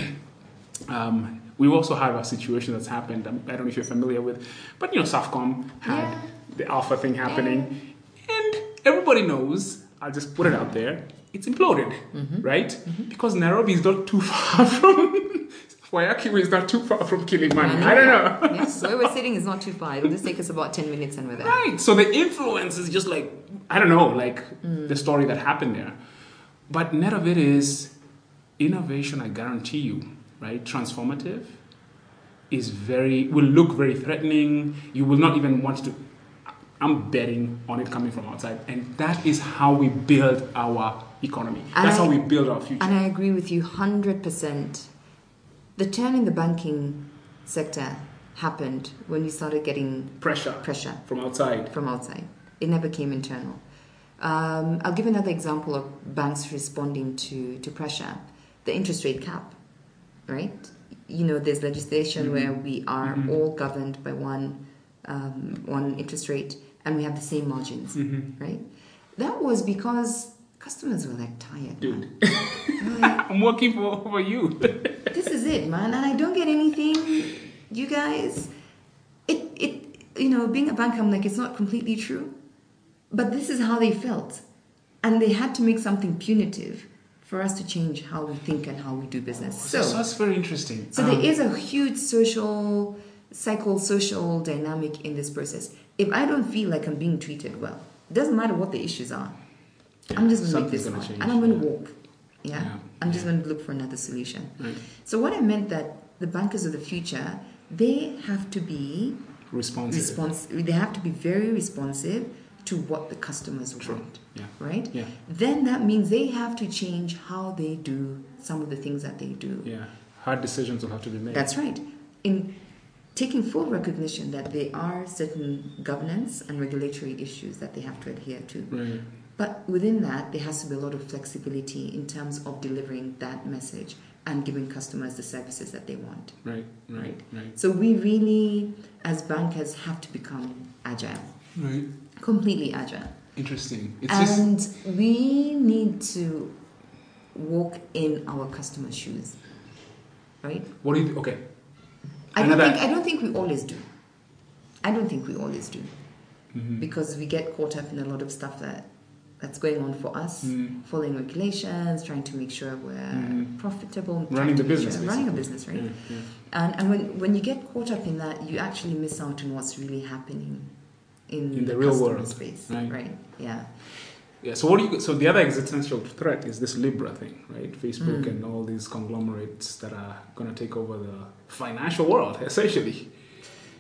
Um, we also have a situation that's happened. I don't know if you're familiar with, but you know, Safcom had Yeah. the alpha thing happening, and everybody knows. I'll just put it out there. It's imploded, Mm-hmm. right? Because Nairobi is not too far from. Waiyaki Way is not too far from Kilimani. I don't know. yes, where we're sitting is not too far. It'll just take us about 10 minutes and we're there. Right. So the influence is just like I don't know, like the story that happened there. But net of it is innovation. I guarantee you, right? Transformative is very will look very threatening. You will not even want to. I'm betting on it coming from outside, and that is how we build our economy. And That's how we build our future. And I agree with you 100%. The turn in the banking sector happened when we started getting Pressure pressure from outside. from outside. It never came internal. Um, I'll give another example of banks responding to, to pressure. The interest rate cap, right? You know, there's legislation Mhm. where we are Mhm. all governed by one, um, one interest rate and we have the same margins, Mhm. right? That was because customers were like tired. Dude, man. They were like, I'm working for, for you. this is it, man, and I don't get anything. You guys, it it you know, being a banker, I'm like, it's not completely true, but this is how they felt, and they had to make something punitive for us to change how we think and how we do business. so, So, that's very interesting. so Um, there is a huge social, psycho-social dynamic in this process. If I don't feel like I'm being treated well, it doesn't matter what the issues are. I'm just going to make this one, change, and I'm going to walk. Yeah, Yeah, I'm just going to look for another solution. Right. So what I meant that the bankers of the future, they have to be Responsive. They have to be very responsive to what the customers True. want, Yeah. right? Yeah. Then that means they have to change how they do some of the things that they do. Yeah. Hard decisions will have to be made. That's right. In taking full recognition that there are certain governance and regulatory issues that they have to adhere to. right. But within that, there has to be a lot of flexibility in terms of delivering that message and giving customers the services that they want. Right. Right. Right. So we really, as bankers, have to become agile, Right. completely agile. Interesting. It's just and we need to walk in our customers' shoes, right? what do you okay? I don't think I don't think we always do. I don't think we always do Mhm. because we get caught up in a lot of stuff that that's going on for us, Mm. following regulations, trying to make sure we're Mhm. profitable, Running the business, sure- running a business, right? Yeah, yeah. And, and when, when you get caught up in that, you actually miss out on what's really happening in, In the real world, space, right. Yeah. Yeah. So what do you? So the other existential threat is this Libra thing, right? Facebook Mm. and all these conglomerates that are going to take over the financial world, essentially.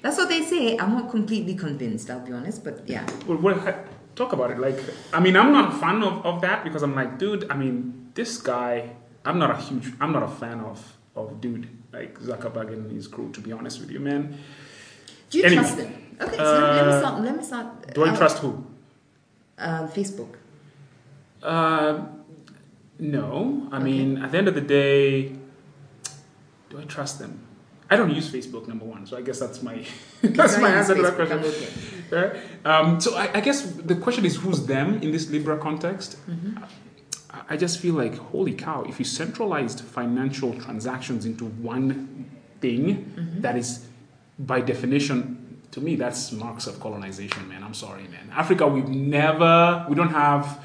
That's what they say. I'm not completely convinced, I'll be honest, but yeah. Well, ha- talk about it. Like, I mean, I'm not a fan of, of that because I'm like, dude. I mean, this guy. I'm not a huge. I'm not a fan of of dude like Zuckerberg and his crew. To be honest with you, man. Do you Anyway, trust them? Okay, so let me uh, start. Let me start. Do I uh, trust who? Uh, Facebook. Uh, no. I Okay. mean, at the end of the day, do I trust them? I don't use Facebook, number one. So I guess that's my that's my answer to that question. Okay. Right? Um, so I, I guess the question is who's them in this Libra context? Mm-hmm. I- I just feel like, holy cow, if you centralized financial transactions into one thing Mm-hmm. that is, by definition, to me, that's marks of colonization, man. I'm sorry, man. Africa, we've never, we don't have,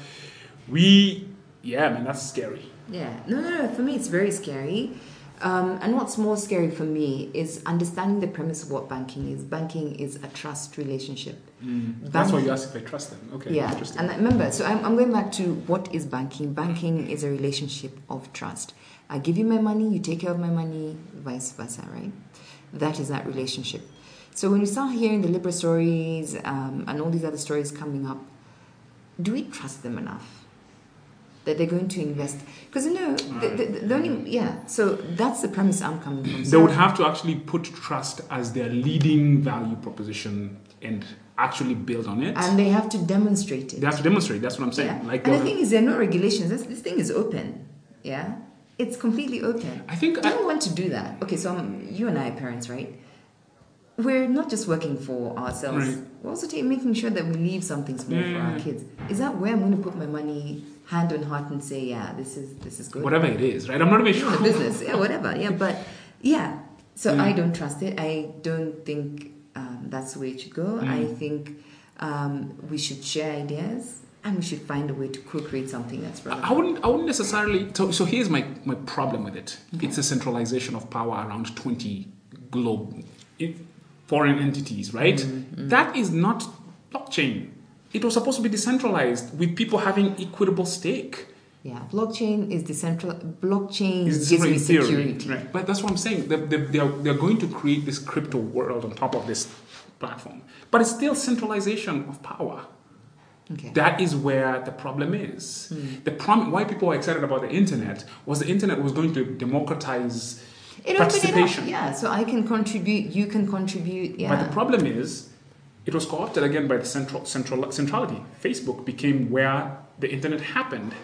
we, yeah, man, that's scary. Yeah. No, no, no. For me, it's very scary. Um, and what's more scary for me is understanding the premise of what banking is. Banking is a trust relationship. Mm. That's why you asked if I trust them. Okay, yeah. interesting. And remember, so I'm, I'm going back to what is banking. Banking is a relationship of trust. I give you my money, you take care of my money, vice versa, right? That is that relationship. So when we start hearing the Libra stories um, and all these other stories coming up, do we trust them enough? That they're going to invest. Because you know the, the, the, only mm. yeah. So that's the premise i'm coming from. They would have to actually put trust as their leading value proposition and actually build on it. And they have to demonstrate it. They have to demonstrate that's what i'm saying. Yeah. like and the thing is there are no regulations. This, this thing is open. Yeah? It's completely open. I think i don't want to do that. Okay so I'm, you and i are parents right? We're not just working for ourselves. Right. we're also making sure that we leave something small yeah, for our mm. kids. Is that where i'm going to put my money hand on heart and say, yeah, this is this is good. Whatever it is, right? I'm not even sure. Business, yeah, whatever, yeah. But yeah, so mm. I don't trust it. I don't think um, that's the way it should go. Mm. I think um, we should share ideas and we should find a way to co-create something that's relevant. I wouldn't. I wouldn't necessarily. So, so here's my my problem with it. Okay. It's a centralization of power around 20 globe foreign entities, right? Mm-hmm. That is not blockchain it was supposed to be decentralized with people having equitable stake. Yeah, blockchain is decentralized. Blockchain is gives me security. Right. But that's what I'm saying. They, they, they, are, they're going to create this crypto world on top of this platform. But it's still centralization of power. Okay. That is where the problem is. Hmm. The problem, why people are excited about the internet was the internet was going to democratize it participation. It yeah, so I can contribute, you can contribute. Yeah. But the problem is it was co-opted again by the central, central centrality. Facebook became where the internet happened.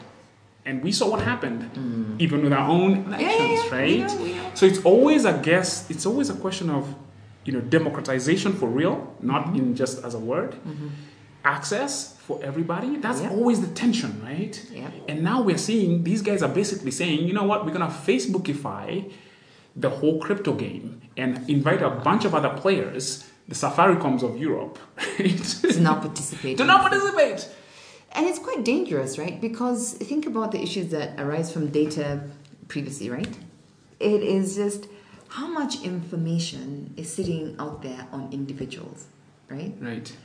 And we saw what happened, mm. even with our own actions, yeah, yeah, right? We know. So it's always a guess, it's always a question of, you know, democratization for real, not mm-hmm. in just as a word. Mm-hmm. Access for everybody. That's yep. always the tension, right? Yep. And now we're seeing these guys are basically saying, you know what, we're gonna Facebookify the whole crypto game and invite a bunch of other players the Safaricom's of Europe to not participate. Do not participate. And it's quite dangerous, right? Because think about the issues that arise from data privacy, right? It is just how much information is sitting out there on individuals, right? Right.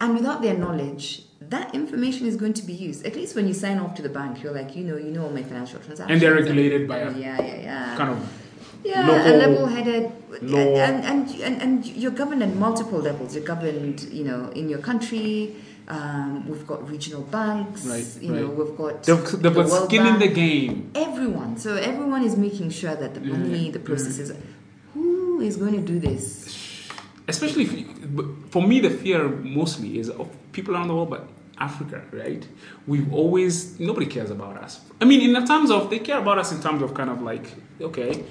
And without their knowledge, that information is going to be used. At least when you sign off to the bank, you're like, you know, you know all my financial transactions. And they're regulated by a yeah, yeah, yeah. kind of yeah, local, level-headed, and, and, and and you're governed at multiple levels. You're governed, you know, in your country. Um, we've got regional banks. Right, you right. know, we've got they've, they've the got skin Bank. in the game. Everyone. So everyone is making sure that the money, yeah. the processes. Who is going to do this? Especially if, for me, the fear mostly is of people around the world, but Africa, right? We've always nobody cares about us. I mean, in the terms of they care about us in terms of kind of like okay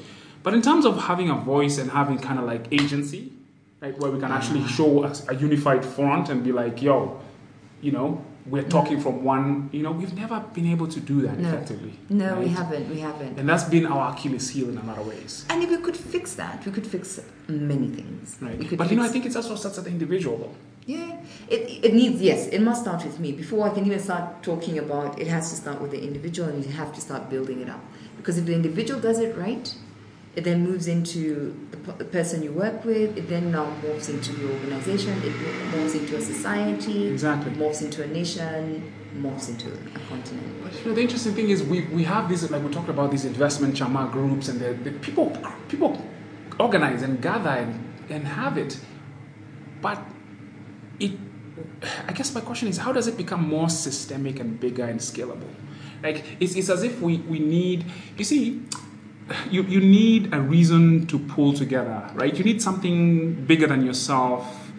but in terms of having a voice and having kind of like agency, right, where we can actually mm. show a, a unified front and be like, yo, you know, we're mm. talking from one, you know, we've never been able to do that no. effectively. No, right? we haven't. We haven't. And that's been our Achilles heel in a lot of ways. And if we could fix that, we could fix many things. Right. But you know, I think it's also starts at the individual though. Yeah, it, it needs, yes, it must start with me. Before I can even start talking about it, has to start with the individual and you have to start building it up. Because if the individual does it right, it then moves into the person you work with. It then now morphs into the organization. It morphs into a society. Exactly. Morphs into a nation. Morphs into a continent. But you know, the interesting thing is we, we have these like we talked about these investment chama groups and the, the people people organize and gather and, and have it, but it. I guess my question is how does it become more systemic and bigger and scalable? Like it's, it's as if we, we need you see you, you need a reason to pull together, right? You need something bigger than yourself.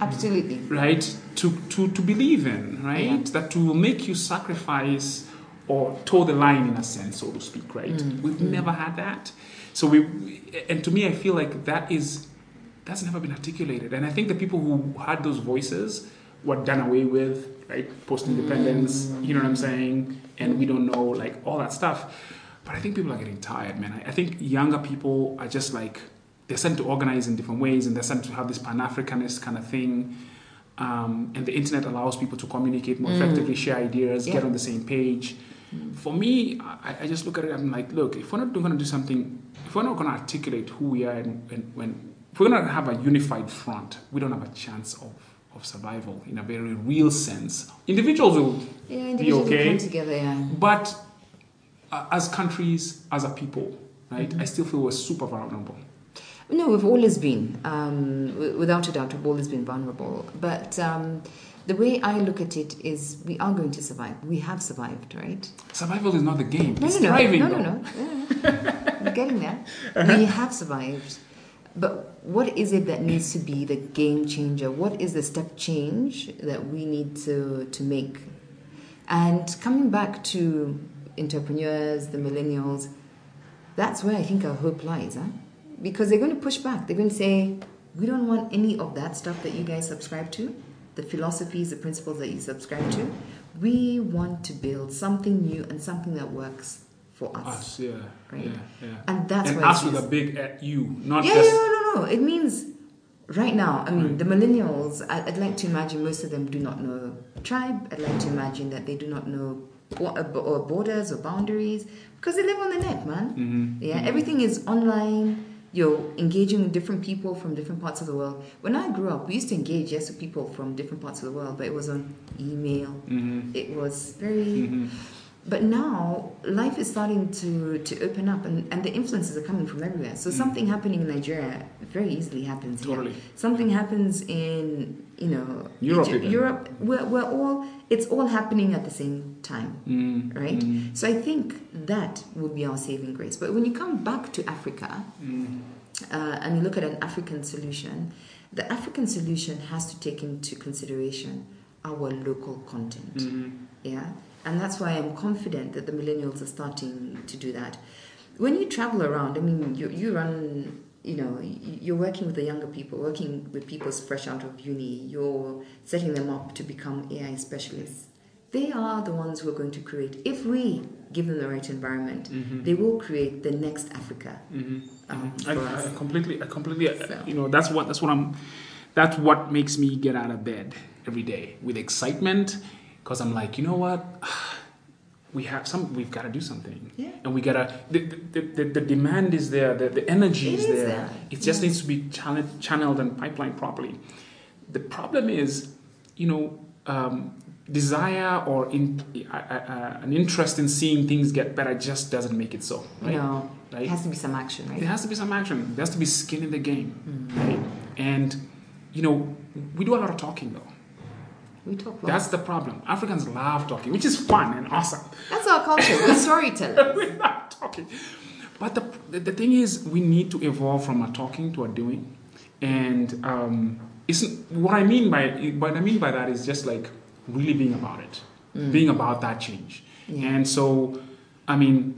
Absolutely. Right? To, to, to believe in, right? Yeah. That to make you sacrifice or toe the line in a sense, so to speak, right? Mm. We've mm. never had that. So we, and to me, I feel like that is, that's never been articulated. And I think the people who had those voices were done away with, right? Post independence, mm. you know what I'm saying? And we don't know, like all that stuff. But I think people are getting tired, man. I, I think younger people are just like, they're sent to organize in different ways and they're sent to have this Pan Africanist kind of thing. Um, and the internet allows people to communicate more mm. effectively, share ideas, yeah. get on the same page. For me, I, I just look at it. I'm like, look, if we're not going to do something, if we're not going to articulate who we are, and, and when if we're going to have a unified front, we don't have a chance of of survival in a very real sense. Individuals will Yeah, be individuals will okay, come together. Yeah. but as countries, as a people, right, Mm-hmm. I still feel we're super vulnerable. No, we've always been, um, without a doubt, we've always been vulnerable. But um, the way I look at it is, we are going to survive. We have survived, right? Survival is not the game. No, it's no, no, thriving. no, though. no, no. Yeah. We're getting there. Uh-huh. We have survived. But what is it that needs to be the game changer? What is the step change that we need to, to make? And coming back to entrepreneurs, the millennials, that's where I think our hope lies, huh? Because they're going to push back. They're going to say, we don't want any of that stuff that you guys subscribe to, the philosophies, the principles that you subscribe to. We want to build something new and something that works for us. Us, yeah, Right. yeah, yeah. And that's and us with a big at you, not Yeah, just. yeah, no, no, no. It means right now, I mean, the millennials, I'd like to imagine most of them do not know tribe. I'd like to imagine that they do not know uh, or borders or boundaries because they live on the net, man. Mhm. Yeah, everything is online. You're engaging with different people from different parts of the world. When I grew up, we used to engage, yes, with people from different parts of the world, but it was on email. Mhm. It was very. Mhm. But now life is starting to, to open up and, and the influences are coming from everywhere. So something happening in Nigeria very easily happens here. Something happens in you know Europe Egypt. Europe. We're, we're all it's all happening at the same time, Mm, right? mm, So I think that would be our saving grace. But when you come back to Africa mm. uh, and you look at an African solution, the African solution has to take into consideration our local content. Mhm. Yeah, and that's why I'm confident that the millennials are starting to do that. When you travel around, I mean, you, you run, you know, you're working with the younger people, working with people fresh out of uni, you're setting them up to become AI specialists. They are the ones who are going to create, if we give them the right environment, Mhm. they will create the next Africa. Mhm. Um, I, for I us. completely, I completely, uh, So. you know, that's what that's what I'm. That's what makes me get out of bed every day with excitement, because I'm like, you know what, we have some, we've got to do something, Yeah. and we gotta. The, the, the, the demand is there, the, the energy is, is there. there. It just Yeah. needs to be channeled, channeled and pipelined properly. The problem is, you know, um, desire or in, uh, uh, an interest in seeing things get better just doesn't make it so. Right? No, Right? it has to be some action, right? There has to be some action. There has to be skin in the game, Mm. right? And you know, we do a lot of talking though. We talk That's the problem. Africans love talking, which is fun and awesome. That's our culture. We're storytellers. we love talking, but the, the thing is, we need to evolve from a talking to a doing, and um, it's what I mean by what I mean by that is just like really being about it, being about that change. Yeah. And so, I mean,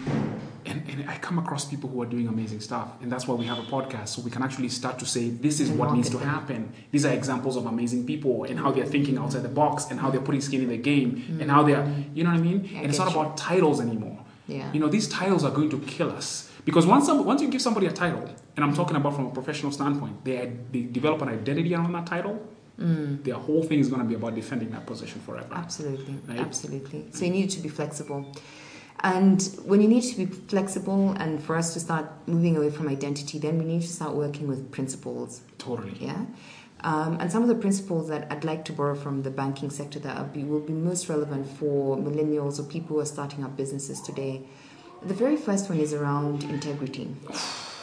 and, and I come across people who are doing amazing stuff, and that's why we have a podcast, so we can actually start to say this is what needs to happen. These are examples of amazing people and how they're thinking outside the box, and how they're putting skin in the game, and how they're, you know what I mean? I and it's not you. about titles anymore. Yeah. You know, these titles are going to kill us because once some, once you give somebody a title, and I'm talking about from a professional standpoint, they they develop an identity around that title. Mm. Their whole thing is going to be about defending that position forever. Absolutely, Right? absolutely. So you need to be flexible. And when you need to be flexible, and for us to start moving away from identity, then we need to start working with principles. Totally. Yeah. Um, and some of the principles that I'd like to borrow from the banking sector that will be, will be most relevant for millennials or people who are starting up businesses today. The very first one is around integrity.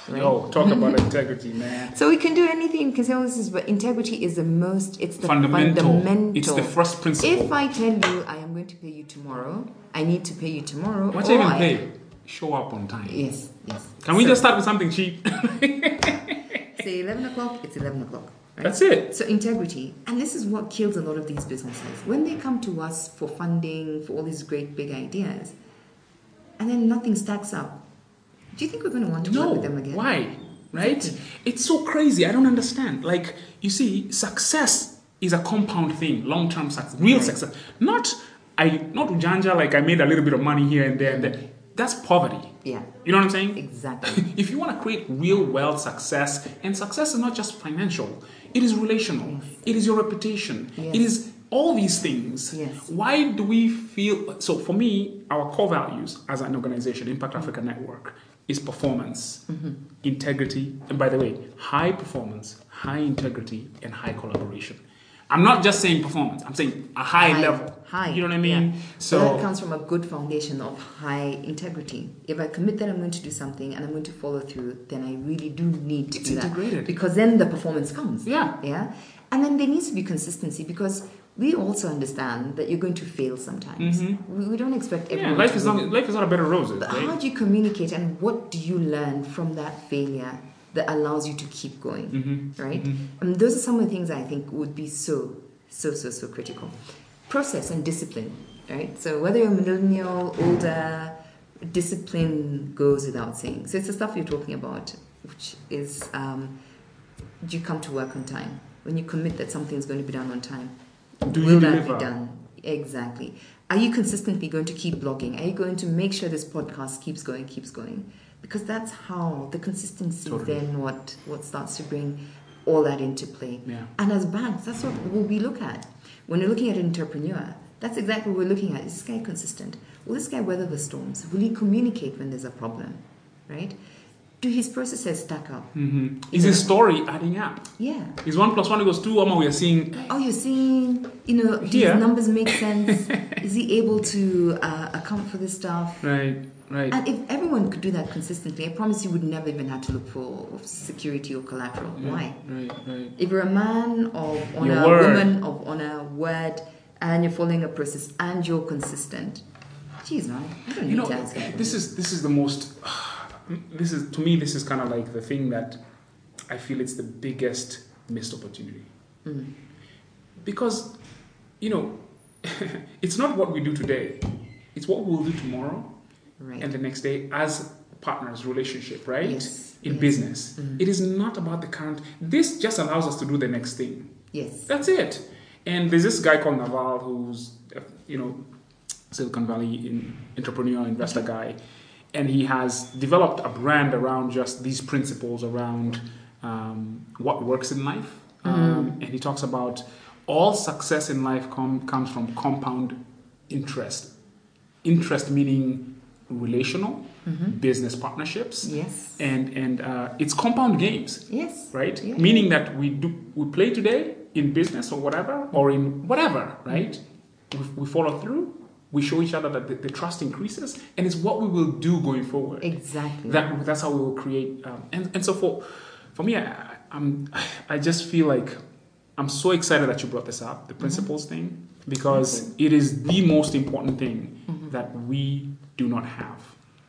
Right? Yo, talk about integrity, man. So we can do anything, can say all this is, but integrity is the most, it's the Fundamental. fundamental. It's the first principle. If I tell you I am going to pay you tomorrow, I need to pay you tomorrow. What even I- pay? Show up on time. Yes, yes. Can we just start with something cheap? say 11 o'clock? It's 11 o'clock. Right? That's it. So integrity, and this is what kills a lot of these businesses. When they come to us for funding, for all these great big ideas, and then nothing stacks up, do you think we're going to want to No. work with them again? Why? Right? It's so crazy. I don't understand. Like, you see, success is a compound thing, long term success, real Right. success. Not I not ujanja like I made a little bit of money here and there and there. That's poverty. Yeah, You know what I'm saying? exactly. if you want to create real wealth success, and success is not just financial, it is relational, Yes. it is your reputation, Yes. it is all these things. Yes. Why do we feel so? For me, our core values as an organization, Impact mm-hmm. Africa Network, is performance, mm-hmm. integrity, and by the way, high performance, high integrity, and high collaboration. I'm not just saying performance. I'm saying a high, level. High. You know what I mean? Yeah. So So that comes from a good foundation of high integrity. If I commit that I'm going to do something and I'm going to follow through, then I really do need to It's do that. Because then the performance comes. Yeah. Yeah. And then there needs to be consistency because we also understand that you're going to fail sometimes. We, we don't expect Mm-hmm. yeah, everyone life to is not life is not a bed of roses, But how do you communicate and what do you learn from that failure that allows you to keep going? Mm-hmm. Right? And those are some of the things I think would be so, so, so, so critical. Process and discipline, right? So whether you're millennial, older, discipline goes without saying. So it's the stuff you're talking about, which is um, do you come to work on time? When you commit that something is going to be done on time, Do will you that deliver? be done? Exactly. Are you consistently going to keep blogging? Are you going to make sure this podcast keeps going, keeps going? Because that's how the consistency Totally. then what what starts to bring all that into play. Yeah. And as banks, that's what we look at. When you're looking at an entrepreneur, that's exactly what we're looking at. Is this guy consistent? Will this guy weather the storms? Will he communicate when there's a problem? Right? Do his processes stack up? hmm Is his story adding up? Yeah. Is one plus one equals two? Or we are seeing Oh, you're seeing, you know, do his numbers make sense? Is he able to uh, account for this stuff? right, right. And if everyone could do that consistently, I promise you would never even have to look for security or collateral. Yeah, Why? Right, right. If you're a man of honor, woman of honor, word, and you're following a process and you're consistent, geez, man, I don't need know, to ask you. this is this is the most. This is to me. This is kind of like the thing that I feel it's the biggest missed opportunity Mm. because you know it's not what we do today; it's what we'll do tomorrow right. and the next day as partners relationship, right? Yes, In yes. business, Mhm. it is not about the current. This just allows us to do the next thing. yes. That's it. And there's this guy called Naval who's, uh, you know, Silicon Valley in, entrepreneur, investor guy. And he has developed a brand around just these principles around um, what works in life. Um, and he talks about all success in life com- comes from compound interest. Interest meaning relational, business partnerships, Yes. and, and uh, it's compound games Yes. right? Yeah. Meaning that we do we play today in business or whatever, or in whatever, right? We, we follow through. We show each other that the, the trust increases, and it's what we will do going forward. Exactly. That that's how we will create. Um, and and so for for me, I, I'm I just feel like I'm so excited that you brought this up, the principles thing, because it is the most important thing that we do not have.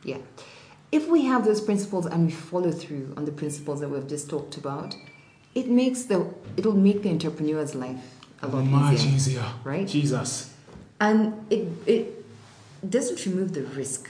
Yeah. If we have those principles and we follow through on the principles that we've just talked about, it makes the it'll make the entrepreneur's life a lot Much easier. easier, right? Jesus. And it it doesn't remove the risk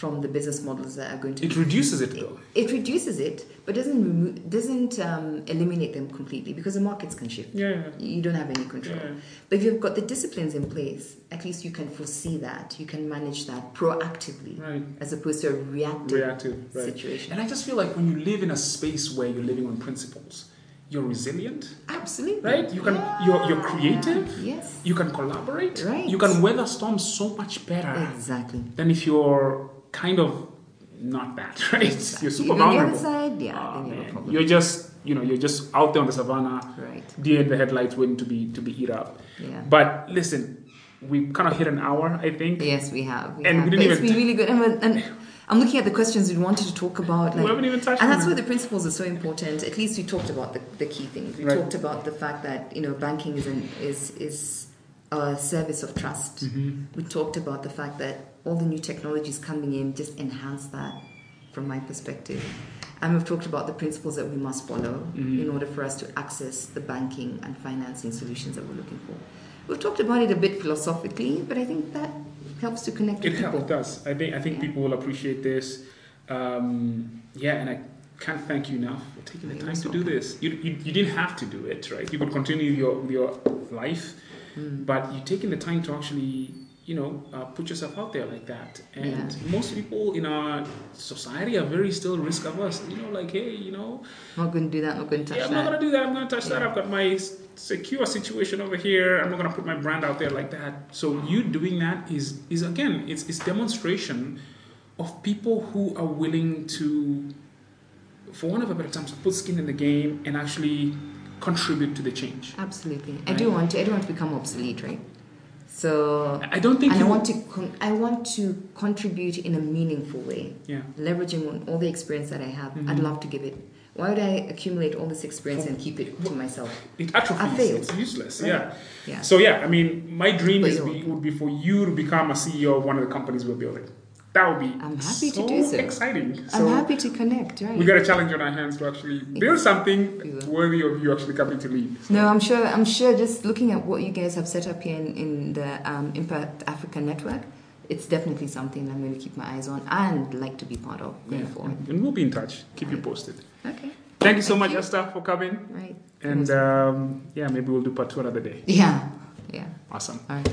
from the business models that are going to It reduces it though. it reduces it, but doesn't remove, doesn't um, eliminate them completely because the markets can shift. Yeah. You don't have any control. Yeah. But if you've got the disciplines in place, at least you can foresee that. You can manage that proactively Right. as opposed to a reactive, reactive right. situation. And I just feel like when you live in a space where you're living on principles, you're resilient, Absolutely. right? You can you're you're creative. Yes. You can collaborate. Right. You can weather storms so much better Exactly. than if you're kind of not that, right? You're super you're the other vulnerable. side, yeah, Oh, then you have a problem. You're just you know you're just out there on the savannah, right. deer in the headlights, waiting to be to be eat up. Yeah. But listen, we kind of hit an hour, I think. Yes, we have. We And have. we didn't it's even been really good. And, and I'm looking at the questions we wanted to talk about. we Like, haven't even touched and that's why the principles are so important. At least we talked about the, the key things. We Right. talked about the fact that you know banking is an, is is a service of trust. Mhm. We talked about the fact that all the new technologies coming in just enhance that, from my perspective. And we've talked about the principles that we must follow Mhm. in order for us to access the banking and financing solutions that we're looking for. We've talked about it a bit philosophically, but I think that helps to connect It with people. helps, it does. I think I think Yeah. people will appreciate this. Um, yeah, and I can't thank you enough for taking the time to do this. You, you, you didn't have to do it, right? You could continue your your life, Mm. but you taking the time to actually you know, uh, put yourself out there like that. And Yeah. most people in our society are very still risk averse. You know, like, hey, you know, I'm Not going to do that. I'm Not going to touch yeah, I'm that. not gonna do that. I'm gonna touch that. I've got my secure situation over here. I'm not gonna put my brand out there like that. So you doing that is is again, it's it's demonstration of people who are willing to, for one of a better term, to put skin in the game and actually contribute to the change. Absolutely. I do want to. I don't want to become obsolete, right? So I don't think and I want to. Con- I want to contribute in a meaningful way, Yeah. leveraging on all the experience that I have. I'd Mhm. love to give it. Why would I accumulate all this experience and keep it to myself? It atrophies. I failed. It's useless. Right. Yeah. Yeah. So yeah, I mean, my dream But is be, would be for you to become a CEO of one of the companies we're building. That would be I'm happy to do so. exciting. I'm happy to connect. Right. we got a challenge on our hands to actually build something worthy of you actually coming to lead. No, I'm sure. I'm sure. Just looking at what you guys have set up here in, in the um, Impact Africa network, it's definitely something I'm going to keep my eyes on and like to be part of going Yeah. forward. And we'll be in touch. Keep you posted. Okay. Thank you so Thank much, you. Esther, for coming. Right. And um, yeah, maybe we'll do part two another day. Yeah. Yeah. Awesome. All right.